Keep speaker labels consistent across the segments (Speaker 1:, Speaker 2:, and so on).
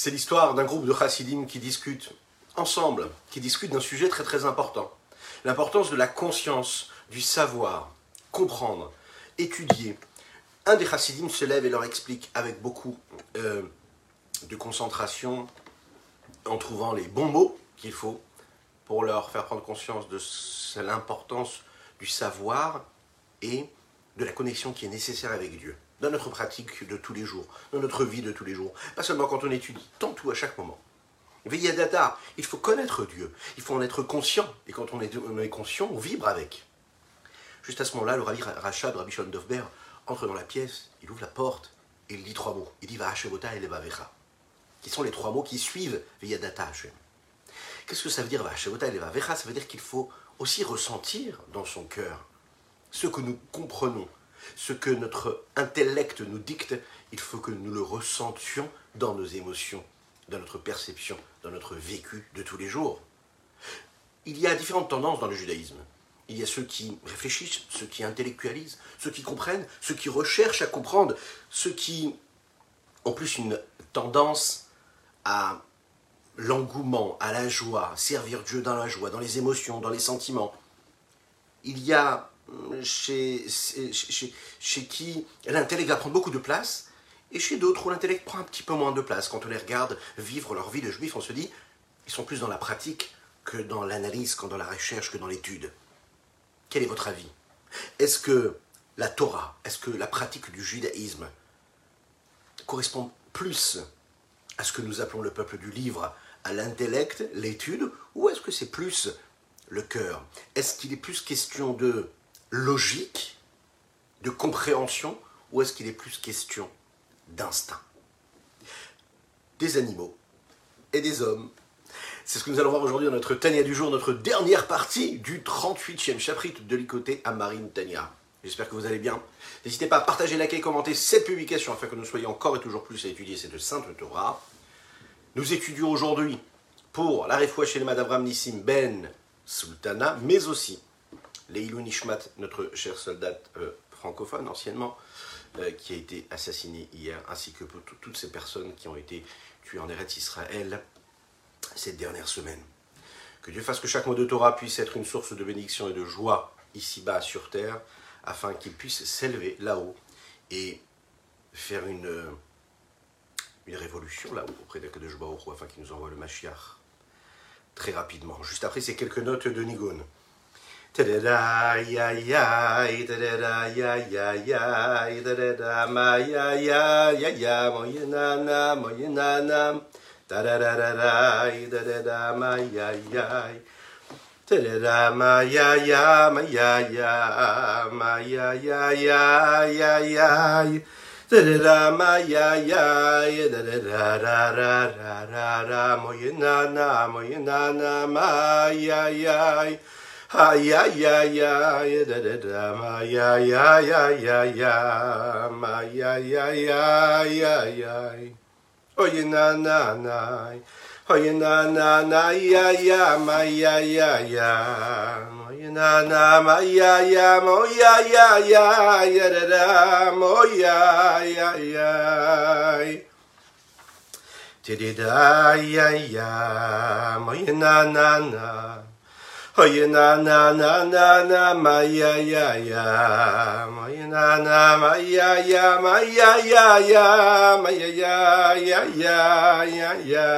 Speaker 1: C'est l'histoire d'un groupe de chassidim qui discutent ensemble, qui discutent d'un sujet très très important. L'importance de la conscience, du savoir, comprendre, étudier. Un des chassidim se lève et leur explique avec beaucoup euh, de concentration, en trouvant les bons mots qu'il faut pour leur faire prendre conscience de l'importance du savoir et de la connexion qui est nécessaire avec Dieu dans notre pratique de tous les jours, dans notre vie de tous les jours. Pas seulement quand on étudie, tant tout à chaque moment. data, il faut connaître Dieu, il faut en être conscient. Et quand on est, conscient, on vibre avec. Juste à ce moment-là, le Rabbi Rachad, Rabbi Shon Dovber, entre dans la pièce, il ouvre la porte et il dit trois mots. Il dit Vahashevota et Levavecha. Qui sont les trois mots qui suivent data Hashem. Qu'est-ce que ça veut dire Vahashevota et Levavecha? Ça veut dire qu'il faut aussi ressentir dans son cœur ce que nous comprenons, ce que notre intellect nous dicte, il faut que nous le ressentions dans nos émotions, dans notre perception, dans notre vécu de tous les jours. Il y a différentes tendances dans le judaïsme. Il y a ceux qui réfléchissent, ceux qui intellectualisent, ceux qui comprennent, ceux qui recherchent à comprendre, ceux qui ont plus une tendance à l'engouement, à la joie, servir Dieu dans la joie, dans les émotions, dans les sentiments. Il y a chez, chez, qui l'intellect va prendre beaucoup de place, et chez d'autres où l'intellect prend un petit peu moins de place. Quand on les regarde vivre leur vie de juif, on se dit, ils sont plus dans la pratique que dans l'analyse, que dans la recherche, que dans l'étude. Quel est votre avis? Est-ce que la Torah, est-ce que la pratique du judaïsme correspond plus à ce que nous appelons le peuple du livre, à l'intellect, l'étude, ou est-ce que c'est plus le cœur? Est-ce qu'il est plus question de logique, de compréhension, ou est-ce qu'il est plus question d'instinct? Des animaux et des hommes. C'est ce que nous allons voir aujourd'hui dans notre Tania du jour, notre dernière partie du 38e chapitre de l'Icoté à Marine Tania. J'espère que vous allez bien. N'hésitez pas à partager, liker commenter cette publication afin que nous soyons encore et toujours plus à étudier cette sainte Torah. Nous étudions aujourd'hui pour la réfoua chez le Madavram Nissim Ben Sultana, mais aussi Leilou Nishmat, notre cher soldat euh, francophone anciennement, euh, qui a été assassiné hier, ainsi que pour toutes ces personnes qui ont été tuées en Eretz Israël cette dernière semaine. Que Dieu fasse que chaque mot de Torah puisse être une source de bénédiction et de joie ici-bas sur terre, afin qu'il puisse s'élever là-haut et faire une, une révolution là-haut auprès de Baruch afin qu'il nous envoie le Mashiach très rapidement. Juste après ces quelques notes de Nigun. Da-da-da, ya, ya, da-da-da, ya, ya, ya, da-da-da, ma, ya, ya, ya, ya, mo, ya, na, na, mo, ya, na, na, da-da-da-da-da, da-da-da, ma, ya, ya, da-da-da, ma, ya, ya, ma, ya, ya, ma, ya, ya, ya, ya, ya, da-da-da, ma, ya, ya, da-da-da, da, da, da, da, da, mo, ya, na, na, mo, ya, na, na, ma, ya, ya, Ay, ay, ay, ay, da, da, da, ma, ya, ya, ya, ya, ya, ma, ya, ya, ya, ya, ya. Oye, na, na, na. Oye, na, na, na, ya, ya, ma, ya, ya, ya. Oye, na, na, ma, ya, ya, mo, ya, ya, ya, ya, da, da, mo, ya, ya, ya. Ti-di-da, ya, ya, mo, ya, na, na, na. Oye na na na na na ma ya ya ya ya na na ma ya ya ma ya ya ya ma ya ya ya ya ya ya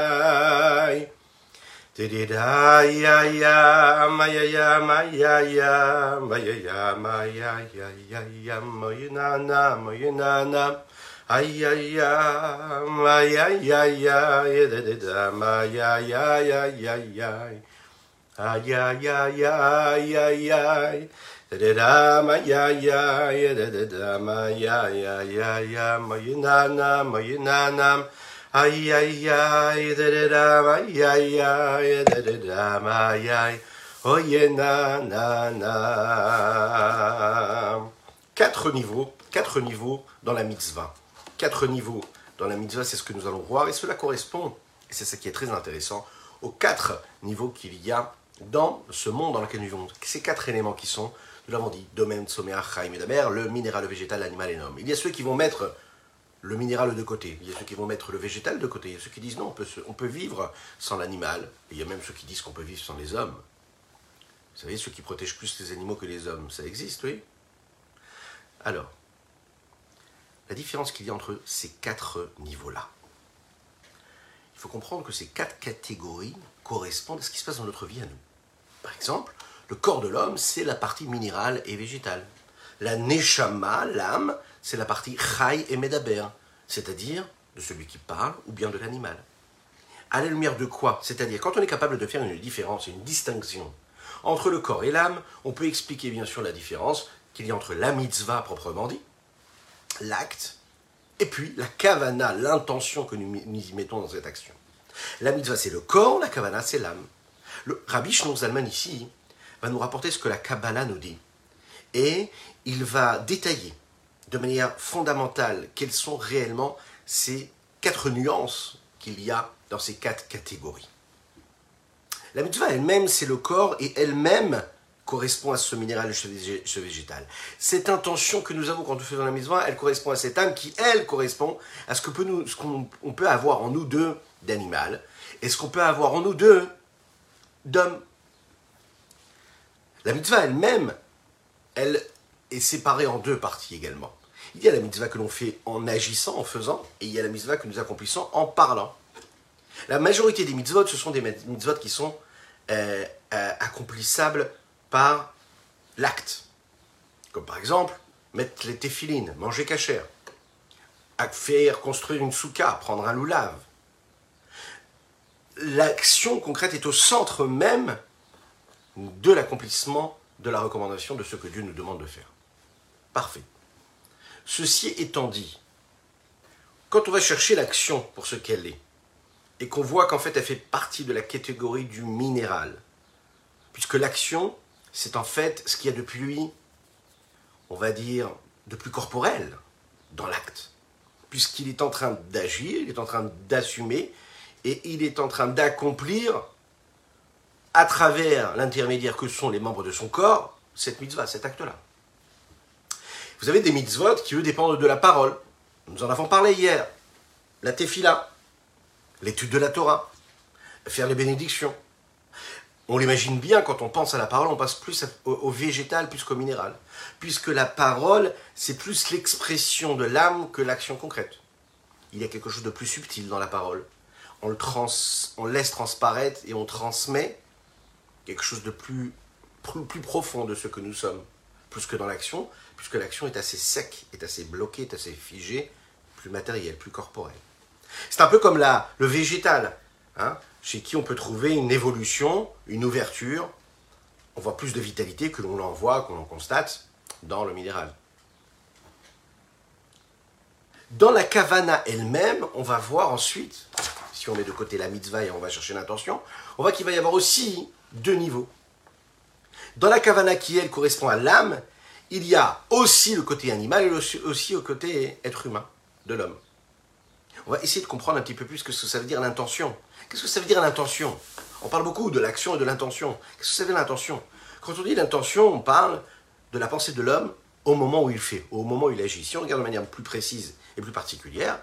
Speaker 1: di di da ya ya ma ya ya ma ya ya ma ya ya ma ya ya ya ya ma ya na na ma ya na na ay ya ma ya ya ya ya da da ma ya ya ya ya ya Ay, ay, ya. Quatre niveaux, quatre niveaux dans la mitzvah. Quatre niveaux dans la mitzvah, c'est ce que nous allons voir, et cela correspond, et c'est ce qui est très intéressant, aux quatre niveaux qu'il y a dans ce monde dans lequel nous vivons. Ces quatre éléments qui sont, nous l'avons dit, domaine, sommet, chaim et damer, le minéral, le végétal, l'animal et l'homme. Il y a ceux qui vont mettre le minéral de côté. Il y a ceux qui vont mettre le végétal de côté. Il y a ceux qui disent non, on peut, on peut vivre sans l'animal. il y a même ceux qui disent qu'on peut vivre sans les hommes. Vous savez, ceux qui protègent plus les animaux que les hommes, ça existe, oui Alors, la différence qu'il y a entre ces quatre niveaux-là. Il faut comprendre que ces quatre catégories correspondent à ce qui se passe dans notre vie à nous. Par exemple, le corps de l'homme, c'est la partie minérale et végétale. La neshama, l'âme, c'est la partie chai et medaber, c'est-à-dire de celui qui parle ou bien de l'animal. À la lumière de quoi? C'est-à-dire quand on est capable de faire une différence, une distinction entre le corps et l'âme, on peut expliquer bien sûr la différence qu'il y a entre la mitzvah proprement dit, l'acte, et puis la kavana, l'intention que nous y mettons dans cette action. La mitzvah c'est le corps, la kavana c'est l'âme. Le Rabbi Shnon Zalman ici va nous rapporter ce que la Kabbalah nous dit. Et il va détailler de manière fondamentale quelles sont réellement ces quatre nuances qu'il y a dans ces quatre catégories. La mitzvah elle-même, c'est le corps et elle-même correspond à ce minéral ce végétal. Cette intention que nous avons quand nous faisons la mitzvah, elle correspond à cette âme qui, elle, correspond à ce qu'on ce peut avoir en nous deux d'animal et ce qu'on peut avoir en nous deux d'homme. La mitzvah elle-même, elle est séparée en deux parties également. Il y a la mitzvah que l'on fait en agissant, en faisant, et il y a la mitzvah que nous accomplissons en parlant. La majorité des mitzvot, ce sont des mitzvot qui sont euh, euh, accomplissables par l'acte. Comme par exemple, mettre les téphilines, manger cachère, faire construire une souka, prendre un loulave. L'action concrète est au centre même de l'accomplissement de la recommandation de ce que Dieu nous demande de faire. Parfait. Ceci étant dit, quand on va chercher l'action pour ce qu'elle est, et qu'on voit qu'en fait elle fait partie de la catégorie du minéral, puisque l'action, c'est en fait ce qu'il y a de plus, on va dire, de plus corporel dans l'acte, puisqu'il est en train d'agir, il est en train d'assumer, et il est en train d'accomplir, à travers l'intermédiaire que sont les membres de son corps, cette mitzvah, cet acte-là. Vous avez des mitzvot qui, eux, dépendent de la parole. Nous en avons parlé hier. La tefila, l'étude de la Torah, faire les bénédictions. On l'imagine bien, quand on pense à la parole, on passe plus au, végétal plus qu'au minéral. Puisque la parole, c'est plus l'expression de l'âme que l'action concrète. Il y a quelque chose de plus subtil dans la parole. On, le trans, on laisse transparaître et on transmet quelque chose de plus, plus profond de ce que nous sommes, plus que dans l'action, puisque l'action est assez sec, est assez bloquée, est assez figée, plus matérielle, plus corporelle. C'est un peu comme la, le végétal, hein, chez qui on peut trouver une évolution, une ouverture. On voit plus de vitalité que l'on en voit, qu'on en constate dans le minéral. Dans la kavana elle-même, on va voir ensuite, si on met de côté la mitzvah et on va chercher l'intention, on voit qu'il va y avoir aussi deux niveaux. Dans la kavana qui, elle, correspond à l'âme, il y a aussi le côté animal et aussi, le côté être humain de l'homme. On va essayer de comprendre un petit peu plus ce que ça veut dire l'intention. Qu'est-ce que ça veut dire l'intention? On parle beaucoup de l'action et de l'intention. Qu'est-ce que ça veut dire l'intention? Quand on dit l'intention, on parle de la pensée de l'homme au moment où il fait, au moment où il agit. Si on regarde de manière plus précise et plus particulière,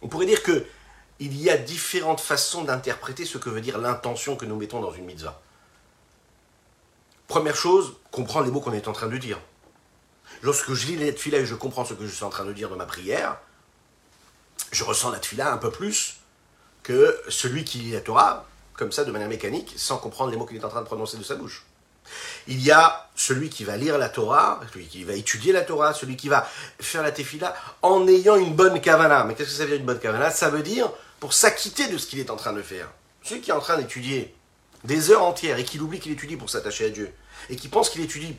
Speaker 1: on pourrait dire que il y a différentes façons d'interpréter ce que veut dire l'intention que nous mettons dans une mitzvah. Première chose, comprendre les mots qu'on est en train de dire. Lorsque je lis les tefila et je comprends ce que je suis en train de dire dans ma prière, je ressens la tefila un peu plus que celui qui lit la Torah, comme ça, de manière mécanique, sans comprendre les mots qu'il est en train de prononcer de sa bouche. Il y a celui qui va lire la Torah, celui qui va étudier la Torah, celui qui va faire la tefila en ayant une bonne kavana. Mais qu'est-ce que ça veut dire une bonne kavana? Ça veut dire pour s'acquitter de ce qu'il est en train de faire. Celui qui est en train d'étudier des heures entières et qui oublie qu'il étudie pour s'attacher à Dieu, et qui pense qu'il étudie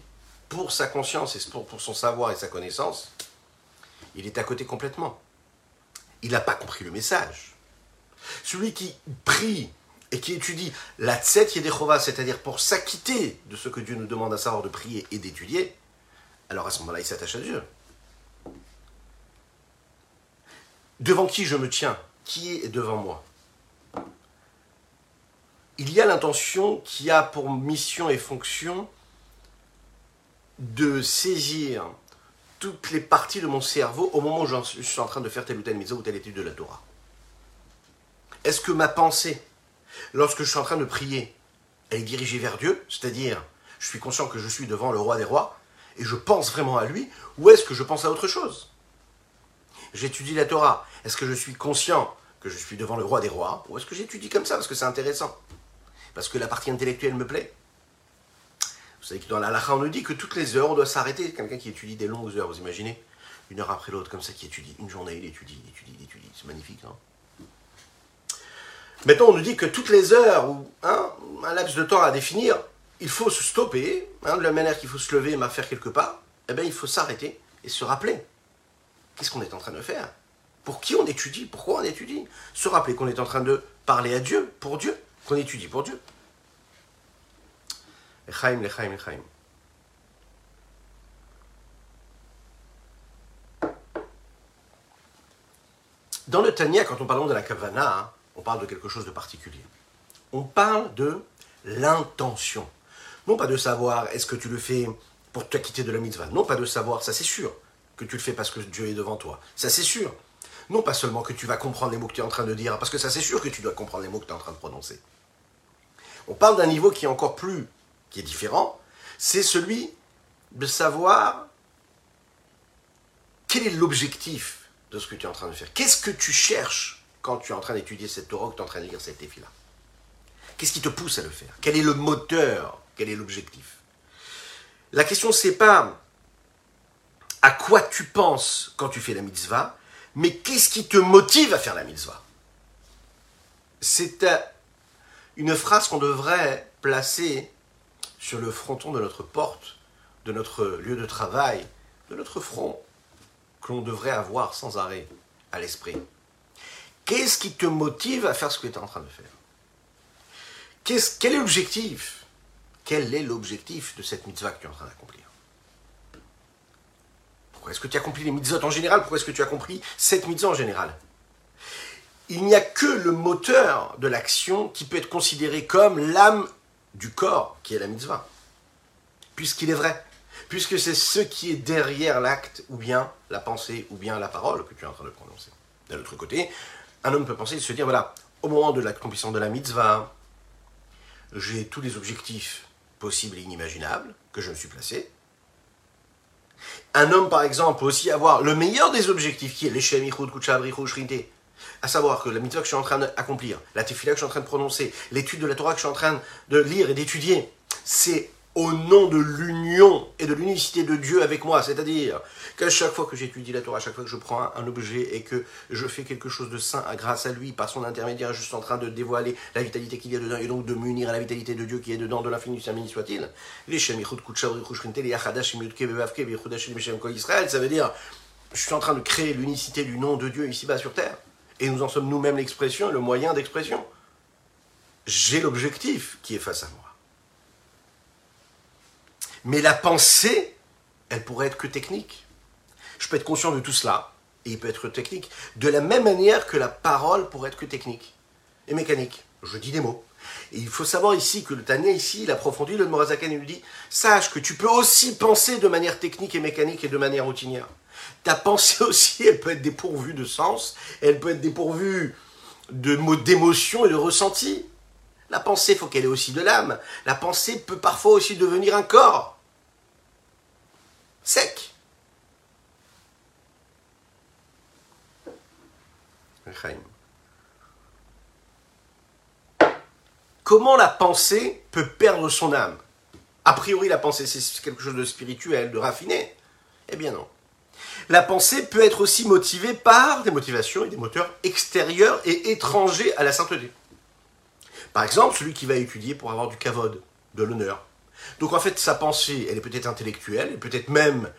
Speaker 1: pour sa conscience et pour, son savoir et sa connaissance, il est à côté complètement. Il n'a pas compris le message. Celui qui prie et qui étudie la Tset Yedechova, c'est-à-dire pour s'acquitter de ce que Dieu nous demande à savoir de prier et d'étudier, alors à ce moment-là, il s'attache à Dieu. Devant qui je me tiens? Qui est devant moi. Il y a l'intention qui a pour mission et fonction de saisir toutes les parties de mon cerveau au moment où je suis en train de faire telle ou telle mise ou telle étude de la Torah. Est-ce que ma pensée, lorsque je suis en train de prier, elle est dirigée vers Dieu, c'est-à-dire je suis conscient que je suis devant le roi des rois, et je pense vraiment à lui, ou est-ce que je pense à autre chose? J'étudie la Torah. Est-ce que je suis conscient que je suis devant le roi des rois, ou est-ce que j'étudie comme ça parce que c'est intéressant Parce que la partie intellectuelle me plaît Vous savez que dans la lacha, on nous dit que toutes les heures, on doit s'arrêter. Quelqu'un qui étudie des longues heures, vous imaginez Une heure après l'autre, comme ça, qui étudie. Une journée, il étudie, il étudie, il étudie. C'est magnifique, non Maintenant, on nous dit que toutes les heures, ou hein, un laps de temps à définir, il faut se stopper, hein, de la manière qu'il faut se lever et faire quelque part, eh bien, il faut s'arrêter et se rappeler. Qu'est-ce qu'on est en train de faire Pour qui on étudie Pourquoi on étudie Se rappeler qu'on est en train de parler à Dieu, pour Dieu, qu'on étudie pour Dieu. Echaim, lechaim, lechaim. Dans le Tania, quand on parle de la Kavana, hein, on parle de quelque chose de particulier. On parle de l'intention. Non pas de savoir est-ce que tu le fais pour t'acquitter de la mitzvah. Non pas de savoir, ça c'est sûr, que tu le fais parce que Dieu est devant toi. Ça c'est sûr. Non pas seulement que tu vas comprendre les mots que tu es en train de dire, parce que ça c'est sûr que tu dois comprendre les mots que tu es en train de prononcer. On parle d'un niveau qui est encore plus, qui est différent, c'est celui de savoir quel est l'objectif de ce que tu es en train de faire. Qu'est-ce que tu cherches quand tu es en train d'étudier cette Torah que tu es en train de lire cette là Qu'est-ce qui te pousse à le faire? Quel est le moteur? Quel est l'objectif? La question, c'est pas à quoi tu penses quand tu fais la mitzvah, mais qu'est-ce qui te motive à faire la mitzvah? C'est une phrase qu'on devrait placer sur le fronton de notre porte, de notre lieu de travail, de notre front, que l'on devrait avoir sans arrêt à l'esprit. Qu'est-ce qui te motive à faire ce que tu es en train de faire? Quel est l'objectif? Quel est l'objectif de cette mitzvah que tu es en train d'accomplir? Pourquoi est-ce que tu accomplis les mitzvot en général? Pourquoi est-ce que tu as compris cette mitzvah en général? Il n'y a que le moteur de l'action qui peut être considéré comme l'âme du corps, qui est la mitzvah. Puisqu'il est vrai. Puisque c'est ce qui est derrière l'acte, ou bien la pensée, ou bien la parole que tu es en train de prononcer. D'un autre côté, un homme peut penser et se dire, voilà, au moment de l'accomplissement de la mitzvah, j'ai tous les objectifs possibles et inimaginables que je me suis placé. Un homme, par exemple, peut aussi avoir le meilleur des objectifs, qui est l'Eshem, Ichud, Kuchabrichou, Shrinte. À savoir que la mitzvah que je suis en train d'accomplir, la tefila que je suis en train de prononcer, l'étude de la Torah que je suis en train de lire et d'étudier, c'est au nom de l'union et de l'unicité de Dieu avec moi. C'est-à-dire qu'à chaque fois que j'étudie la Torah, à chaque fois que je prends un, objet et que je fais quelque chose de saint grâce à lui, par son intermédiaire, je suis en train de dévoiler la vitalité qu'il y a dedans et donc de m'unir à la vitalité de Dieu qui est dedans, de l'infini, du soit-il. Ça veut dire je suis en train de créer l'unicité du nom de Dieu ici-bas sur terre. Et nous en sommes nous-mêmes l'expression, le moyen d'expression. J'ai l'objectif qui est face à moi. Mais la pensée, elle pourrait être que technique. Je peux être conscient de tout cela, et il peut être technique, de la même manière que la parole pourrait être que technique et mécanique. Je dis des mots. Et il faut savoir ici que le Tané, ici, il le Morazakan, il lui dit Sache que tu peux aussi penser de manière technique et mécanique et de manière routinière. Ta pensée aussi, elle peut être dépourvue de sens, elle peut être dépourvue de mots d'émotion et de ressenti. La pensée, faut qu'elle ait aussi de l'âme. La pensée peut parfois aussi devenir un corps. Sec. Comment la pensée peut perdre son âme? A priori, la pensée, c'est quelque chose de spirituel, de raffiné. Eh bien non. La pensée peut être aussi motivée par des motivations et des moteurs extérieurs et étrangers à la sainteté. Par exemple, celui qui va étudier pour avoir du kavod, de l'honneur. Donc en fait, sa pensée, elle est peut-être intellectuelle, et peut-être même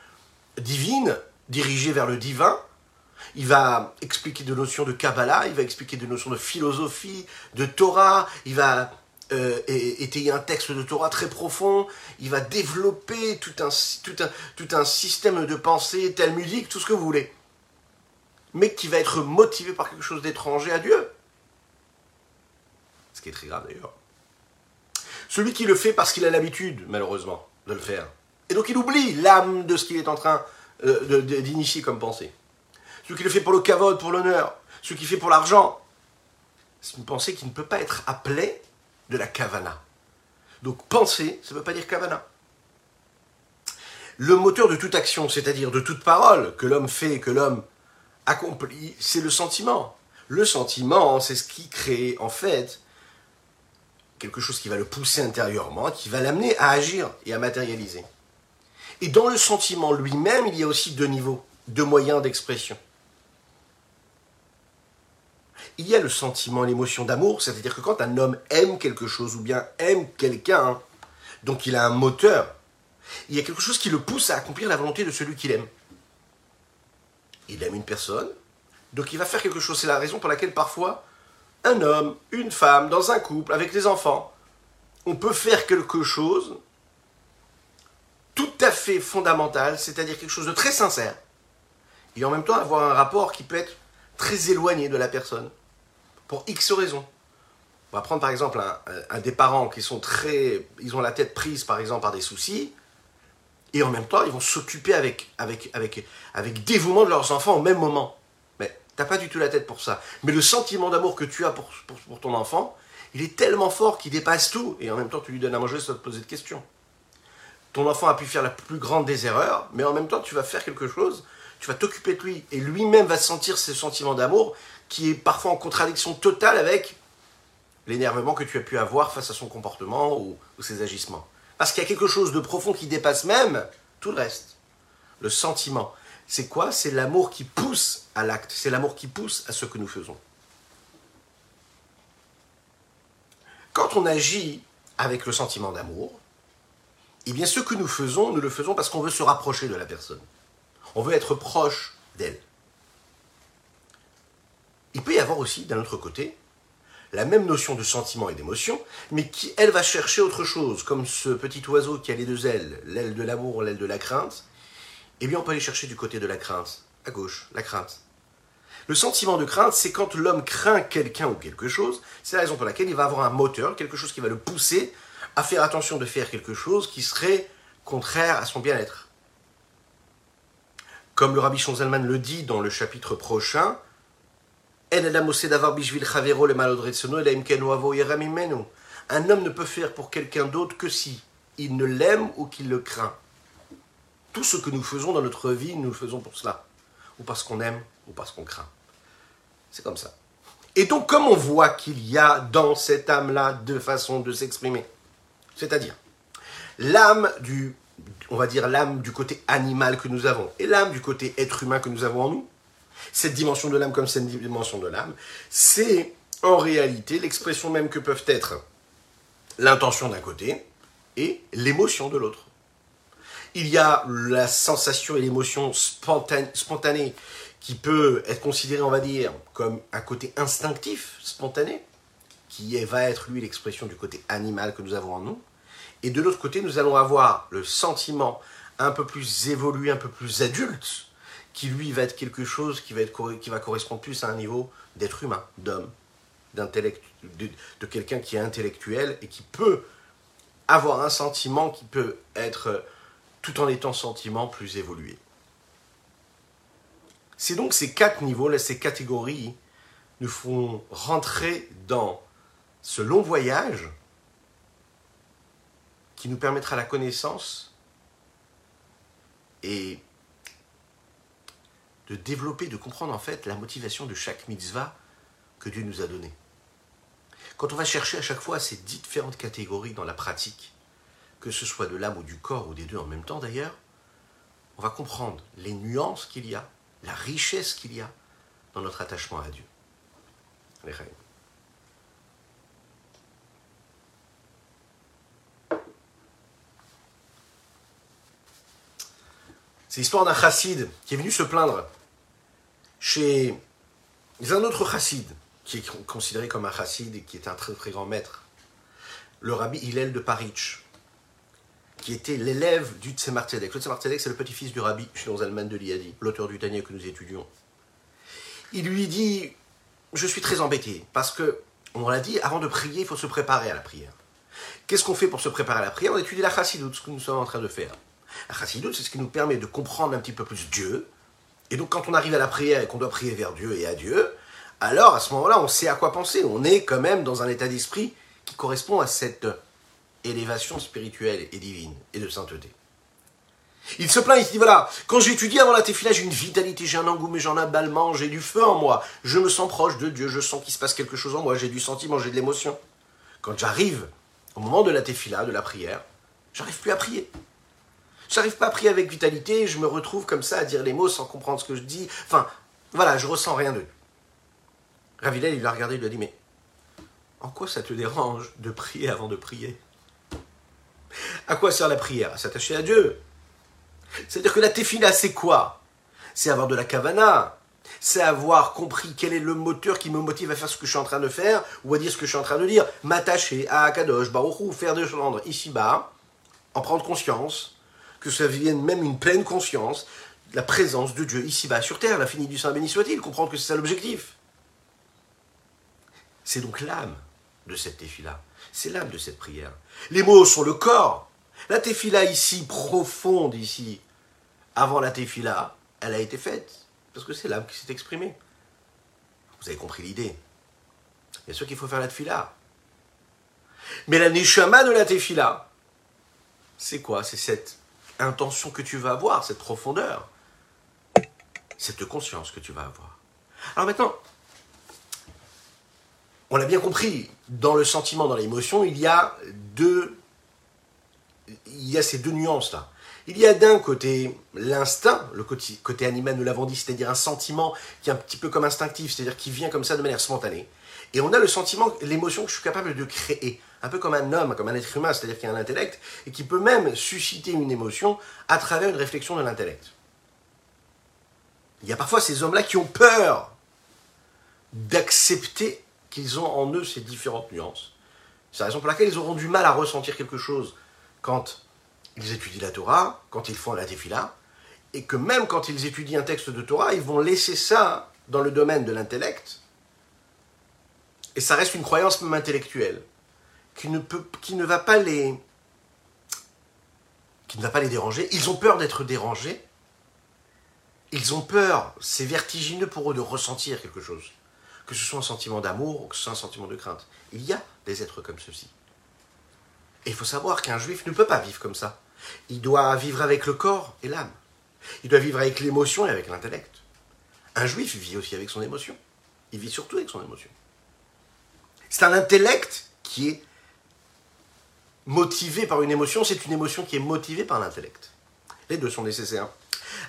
Speaker 1: divine, dirigée vers le divin. Il va expliquer des notions de Kabbalah, il va expliquer des notions de philosophie, de Torah, il va euh, étayer un texte de Torah très profond, il va développer tout un, tout un système de pensée talmudique, tout ce que vous voulez. Mais qui va être motivé par quelque chose d'étranger à Dieu ce qui est très grave d'ailleurs. Celui qui le fait parce qu'il a l'habitude, malheureusement, de le faire. Et donc il oublie l'âme de ce qu'il est en train euh, d'initier comme pensée. Celui qui le fait pour le kavod, pour l'honneur, celui qui fait pour l'argent, c'est une pensée qui ne peut pas être appelée de la kavana. Donc penser, ça ne veut pas dire kavana. Le moteur de toute action, c'est-à-dire de toute parole que l'homme fait, que l'homme accomplit, c'est le sentiment. Le sentiment, c'est ce qui crée en fait quelque chose qui va le pousser intérieurement, qui va l'amener à agir et à matérialiser. Et dans le sentiment lui-même, il y a aussi deux niveaux, deux moyens d'expression. Il y a le sentiment, l'émotion d'amour, c'est-à-dire que quand un homme aime quelque chose ou bien aime quelqu'un, donc il a un moteur, il y a quelque chose qui le pousse à accomplir la volonté de celui qu'il aime. Il aime une personne, donc il va faire quelque chose. C'est la raison pour laquelle parfois un homme, une femme, dans un couple, avec des enfants, on peut faire quelque chose tout à fait fondamental, c'est-à-dire quelque chose de très sincère, et en même temps avoir un rapport qui peut être très éloigné de la personne, pour X raisons. On va prendre par exemple un, des parents qui sont très... Ils ont la tête prise par exemple par des soucis, et en même temps ils vont s'occuper avec, avec, avec, avec dévouement de leurs enfants au même moment. T'as pas du tout la tête pour ça. Mais le sentiment d'amour que tu as pour, pour, ton enfant, il est tellement fort qu'il dépasse tout. Et en même temps, tu lui donnes à manger sans te poser de questions. Ton enfant a pu faire la plus grande des erreurs, mais en même temps, tu vas faire quelque chose, tu vas t'occuper de lui, et lui-même va sentir ce sentiment d'amour qui est parfois en contradiction totale avec l'énervement que tu as pu avoir face à son comportement ou, ou ses agissements. Parce qu'il y a quelque chose de profond qui dépasse même tout le reste. Le sentiment c'est quoi? C'est l'amour qui pousse à l'acte, c'est l'amour qui pousse à ce que nous faisons. Quand on agit avec le sentiment d'amour, eh bien ce que nous faisons, nous le faisons parce qu'on veut se rapprocher de la personne. On veut être proche d'elle. Il peut y avoir aussi, d'un autre côté, la même notion de sentiment et d'émotion, mais qui, elle, va chercher autre chose, comme ce petit oiseau qui a les deux ailes, l'aile de l'amour, l'aile de la crainte, eh bien on peut aller chercher du côté de la crainte, à gauche, la crainte. Le sentiment de crainte, c'est quand l'homme craint quelqu'un ou quelque chose, c'est la raison pour laquelle il va avoir un moteur, quelque chose qui va le pousser à faire attention de faire quelque chose qui serait contraire à son bien-être. Comme le rabbi Shonzalman le dit dans le chapitre prochain, un homme ne peut faire pour quelqu'un d'autre que si il ne l'aime ou qu'il le craint tout ce que nous faisons dans notre vie, nous le faisons pour cela. Ou parce qu'on aime, ou parce qu'on craint. C'est comme ça. Et donc, comme on voit qu'il y a dans cette âme-là deux façons de s'exprimer, c'est-à-dire l'âme du, on va dire l'âme du côté animal que nous avons, et l'âme du côté être humain que nous avons en nous, cette dimension de l'âme comme cette dimension de l'âme, c'est en réalité l'expression même que peuvent être l'intention d'un côté et l'émotion de l'autre. Il y a la sensation et l'émotion spontanée qui peut être considérée, on va dire, comme un côté instinctif, spontané, qui va être, lui, l'expression du côté animal que nous avons en nous. Et de l'autre côté, nous allons avoir le sentiment un peu plus évolué, un peu plus adulte, qui lui va être quelque chose qui va, être, qui va correspondre plus à un niveau d'être humain, d'homme, d'intellect, de quelqu'un qui est intellectuel et qui peut avoir un sentiment qui peut être tout en étant sentiment plus évolué. C'est donc ces quatre niveaux, ces catégories, nous font rentrer dans ce long voyage qui nous permettra la connaissance et de développer, de comprendre en fait la motivation de chaque mitzvah que Dieu nous a donnée. Quand on va chercher à chaque fois ces différentes catégories dans la pratique, que ce soit de l'âme ou du corps, ou des deux en même temps d'ailleurs, on va comprendre les nuances qu'il y a, la richesse qu'il y a dans notre attachement à Dieu. C'est l'histoire d'un chassid qui est venu se plaindre chez un autre chassid, qui est considéré comme un chassid et qui est un très très grand maître, le rabbi Hillel de Paritch qui était l'élève du Tzemar Tzedek. Le Tzemar Tzedek, c'est le petit-fils du rabbi Shlomo Zalman de Liadi, l'auteur du Tania que nous étudions. Il lui dit Je suis très embêté, parce que, on l'a dit, avant de prier, il faut se préparer à la prière. Qu'est-ce qu'on fait pour se préparer à la prière? On étudie la chassidoute, ce que nous sommes en train de faire. La chassidoute, c'est ce qui nous permet de comprendre un petit peu plus Dieu. Et donc, quand on arrive à la prière et qu'on doit prier vers Dieu et à Dieu, alors à ce moment-là, on sait à quoi penser. On est quand même dans un état d'esprit qui correspond à cette élévation spirituelle et divine et de sainteté. Il se plaint, il se dit voilà, quand j'étudie avant la tefila, j'ai une vitalité, j'ai un engouement, j'ai un aballement, j'ai du feu en moi, je me sens proche de Dieu, je sens qu'il se passe quelque chose en moi, j'ai du sentiment, j'ai de l'émotion. Quand j'arrive au moment de la tefila, de la prière, j'arrive plus à prier. J'arrive pas à prier avec vitalité, je me retrouve comme ça à dire les mots sans comprendre ce que je dis. Enfin, voilà, je ressens rien de. Ravilel, il l'a regardé, il lui a dit mais en quoi ça te dérange de prier avant de prier? À quoi sert la prière? À s'attacher à Dieu. C'est-à-dire que la tefila, c'est quoi? C'est avoir de la kavana. C'est avoir compris quel est le moteur qui me motive à faire ce que je suis en train de faire ou à dire ce que je suis en train de dire. M'attacher à Akadosh, Baruchou, faire de rendre ici-bas, en prendre conscience, que ça vienne même une pleine conscience, la présence de Dieu ici-bas sur terre, l'infini du Saint béni soit-il, comprendre que c'est ça l'objectif. C'est donc l'âme de cette tefila. C'est l'âme de cette prière. Les mots sont le corps. La tefila ici, profonde ici, avant la tefila, elle a été faite. Parce que c'est l'âme qui s'est exprimée. Vous avez compris l'idée. Bien sûr qu'il faut faire la tefila. Mais la neshama de la tefila, c'est quoi? C'est cette intention que tu vas avoir, cette profondeur, cette conscience que tu vas avoir. Alors maintenant, on l'a bien compris, dans le sentiment, dans l'émotion, il y a deux, il y a ces deux nuances là. Il y a d'un côté l'instinct, le côté, animal, nous l'avons dit, c'est-à-dire un sentiment qui est un petit peu comme instinctif, c'est-à-dire qui vient comme ça de manière spontanée. Et on a le sentiment, l'émotion que je suis capable de créer, un peu comme un homme, comme un être humain, c'est-à-dire qui a un intellect, et qui peut même susciter une émotion à travers une réflexion de l'intellect. Il y a parfois ces hommes-là qui ont peur d'accepter qu'ils ont en eux ces différentes nuances. C'est la raison pour laquelle ils auront du mal à ressentir quelque chose quand ils étudient la Torah, quand ils font la Tefila, et que même quand ils étudient un texte de Torah, ils vont laisser ça dans le domaine de l'intellect, et ça reste une croyance même intellectuelle, qui ne, qui ne va pas les déranger. Ils ont peur d'être dérangés. Ils ont peur, c'est vertigineux pour eux de ressentir quelque chose que ce soit un sentiment d'amour ou que ce soit un sentiment de crainte. Il y a des êtres comme ceux-ci. Et il faut savoir qu'un juif ne peut pas vivre comme ça. Il doit vivre avec le corps et l'âme. Il doit vivre avec l'émotion et avec l'intellect. Un juif vit aussi avec son émotion. Il vit surtout avec son émotion. C'est un intellect qui est motivé par une émotion, c'est une émotion qui est motivée par l'intellect. Les deux sont nécessaires.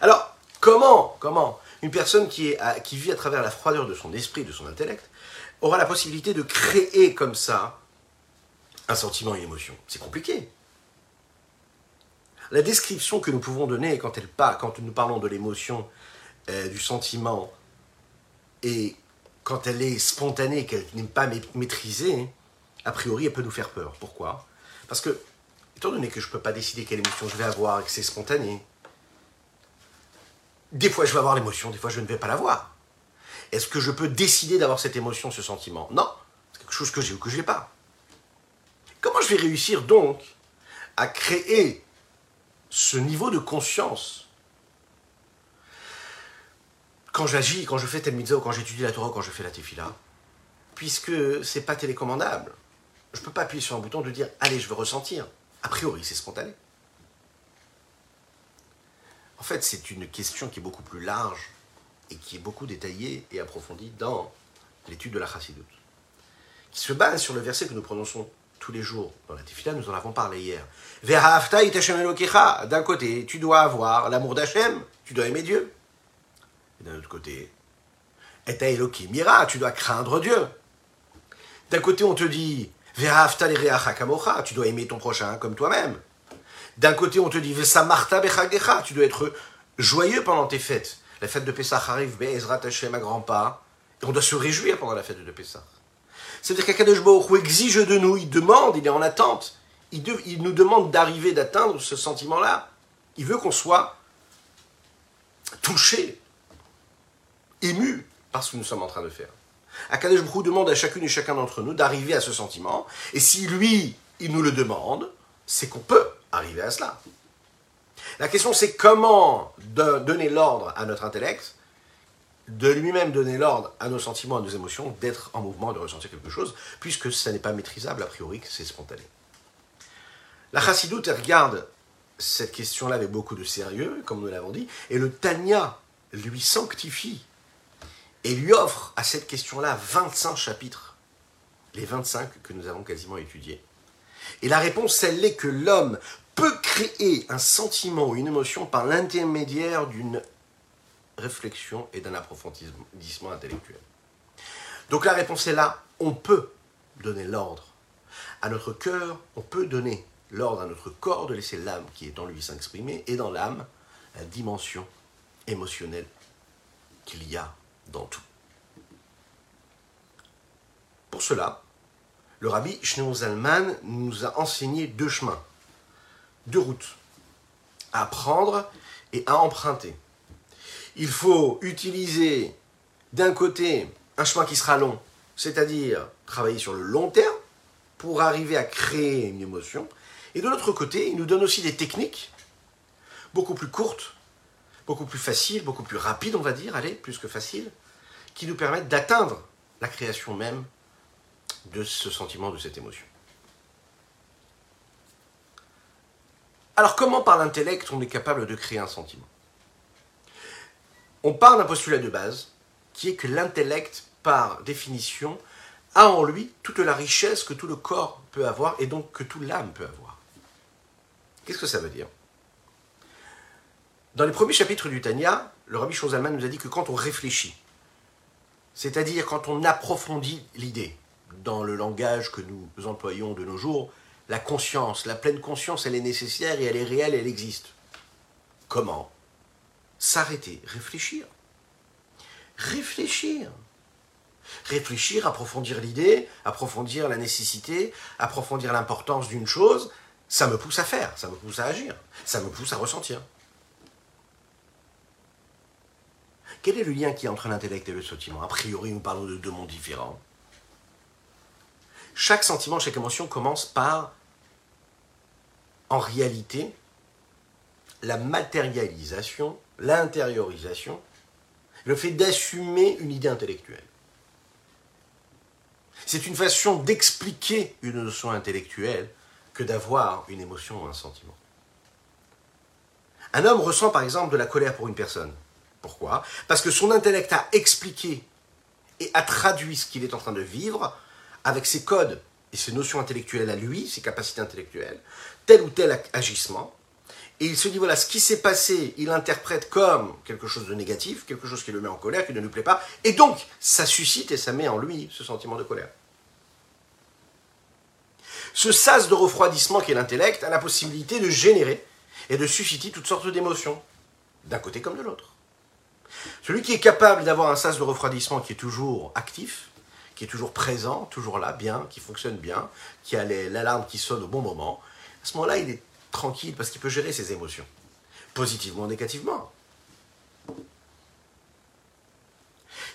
Speaker 1: Alors, comment, comment une personne qui, vit à travers la froideur de son esprit, de son intellect, aura la possibilité de créer comme ça un sentiment et une émotion. C'est compliqué. La description que nous pouvons donner quand, elle, quand nous parlons de l'émotion, euh, du sentiment, et quand elle est spontanée, qu'elle n'est pas maîtrisée, a priori, elle peut nous faire peur. Pourquoi? Parce que, étant donné que je ne peux pas décider quelle émotion je vais avoir et que c'est spontané, des fois, je vais avoir l'émotion, des fois, je ne vais pas l'avoir. Est-ce que je peux décider d'avoir cette émotion, ce sentiment? Non. C'est quelque chose que j'ai ou que je n'ai pas. Comment je vais réussir donc à créer ce niveau de conscience? Quand j'agis, quand je fais tel mitzvah, quand j'étudie la Torah, quand je fais la tefila, puisque c'est pas télécommandable. Je peux pas appuyer sur un bouton de dire allez, je veux ressentir. A priori, c'est spontané. En fait, c'est une question qui est beaucoup plus large et qui est beaucoup détaillée et approfondie dans l'étude de la chassidoute, qui se base sur le verset que nous prononçons tous les jours dans la Tefila, nous en avons parlé hier. D'un côté, tu dois avoir l'amour d'Hachem, tu dois aimer Dieu. Et d'un autre côté, et mira, tu dois craindre Dieu. D'un côté, on te dit, tu dois aimer ton prochain comme toi-même. D'un côté, on te dit Vesamarta tu dois être joyeux pendant tes fêtes. La fête de Pessah arrive, Be'ezrat Hashem à grands pas. Et on doit se réjouir pendant la fête de Pessah. C'est-à-dire qu'Akadosh Baruch exige de nous, il demande, il est en attente. Il, il nous demande d'arriver, d'atteindre ce sentiment-là. Il veut qu'on soit touché, ému par ce que nous sommes en train de faire. Akadosh Baruch demande à chacune et chacun d'entre nous d'arriver à ce sentiment. Et si lui, il nous le demande, c'est qu'on peut arriver à cela. La question c'est comment donner l'ordre à notre intellect, de lui-même donner l'ordre à nos sentiments, à nos émotions, d'être en mouvement, de ressentir quelque chose, puisque ça n'est pas maîtrisable a priori, c'est spontané. La chassidoute regarde cette question-là avec beaucoup de sérieux, comme nous l'avons dit, et le Tanya lui sanctifie et lui offre à cette question-là 25 chapitres, les 25 que nous avons quasiment étudiés. Et la réponse, elle est que l'homme peut créer un sentiment ou une émotion par l'intermédiaire d'une réflexion et d'un approfondissement intellectuel. Donc la réponse est là, on peut donner l'ordre à notre cœur, on peut donner l'ordre à notre corps de laisser l'âme qui est en lui s'exprimer, et dans l'âme, la dimension émotionnelle qu'il y a dans tout. Pour cela, le rabbi Shneur Zalman nous a enseigné deux chemins, deux routes à prendre et à emprunter. Il faut utiliser d'un côté un chemin qui sera long, c'est-à-dire travailler sur le long terme pour arriver à créer une émotion, et de l'autre côté, il nous donne aussi des techniques beaucoup plus courtes, beaucoup plus faciles, beaucoup plus rapides, on va dire, allez, plus que faciles, qui nous permettent d'atteindre la création même de ce sentiment, de cette émotion. Alors comment par l'intellect on est capable de créer un sentiment? On part d'un postulat de base qui est que l'intellect, par définition, a en lui toute la richesse que tout le corps peut avoir et donc que toute l'âme peut avoir. Qu'est-ce que ça veut dire? Dans les premiers chapitres du Tanya, le Rabbi Shozalman nous a dit que quand on réfléchit, c'est-à-dire quand on approfondit l'idée, dans le langage que nous employons de nos jours, la conscience, la pleine conscience, elle est nécessaire et elle est réelle, elle existe. Comment? S'arrêter, réfléchir. Réfléchir. Réfléchir, approfondir l'idée, approfondir la nécessité, approfondir l'importance d'une chose, ça me pousse à faire, ça me pousse à agir, ça me pousse à ressentir. Quel est le lien qui est entre l'intellect et le sentiment? A priori, nous parlons de deux mondes différents. Chaque sentiment, chaque émotion commence par, en réalité, la matérialisation, l'intériorisation, le fait d'assumer une idée intellectuelle. C'est une façon d'expliquer une notion intellectuelle que d'avoir une émotion ou un sentiment. Un homme ressent par exemple de la colère pour une personne. Pourquoi? Parce que son intellect a expliqué et a traduit ce qu'il est en train de vivre avec ses codes et ses notions intellectuelles à lui, ses capacités intellectuelles, tel ou tel agissement. Et il se dit, voilà, ce qui s'est passé, il l'interprète comme quelque chose de négatif, quelque chose qui le met en colère, qui ne lui plaît pas. Et donc, ça suscite et ça met en lui ce sentiment de colère. Ce sas de refroidissement qui est l'intellect a la possibilité de générer et de susciter toutes sortes d'émotions, d'un côté comme de l'autre. Celui qui est capable d'avoir un sas de refroidissement qui est toujours actif, qui est toujours présent, toujours là, bien, qui fonctionne bien, qui a l'alarme qui sonne au bon moment, à ce moment-là, il est tranquille parce qu'il peut gérer ses émotions, positivement ou négativement.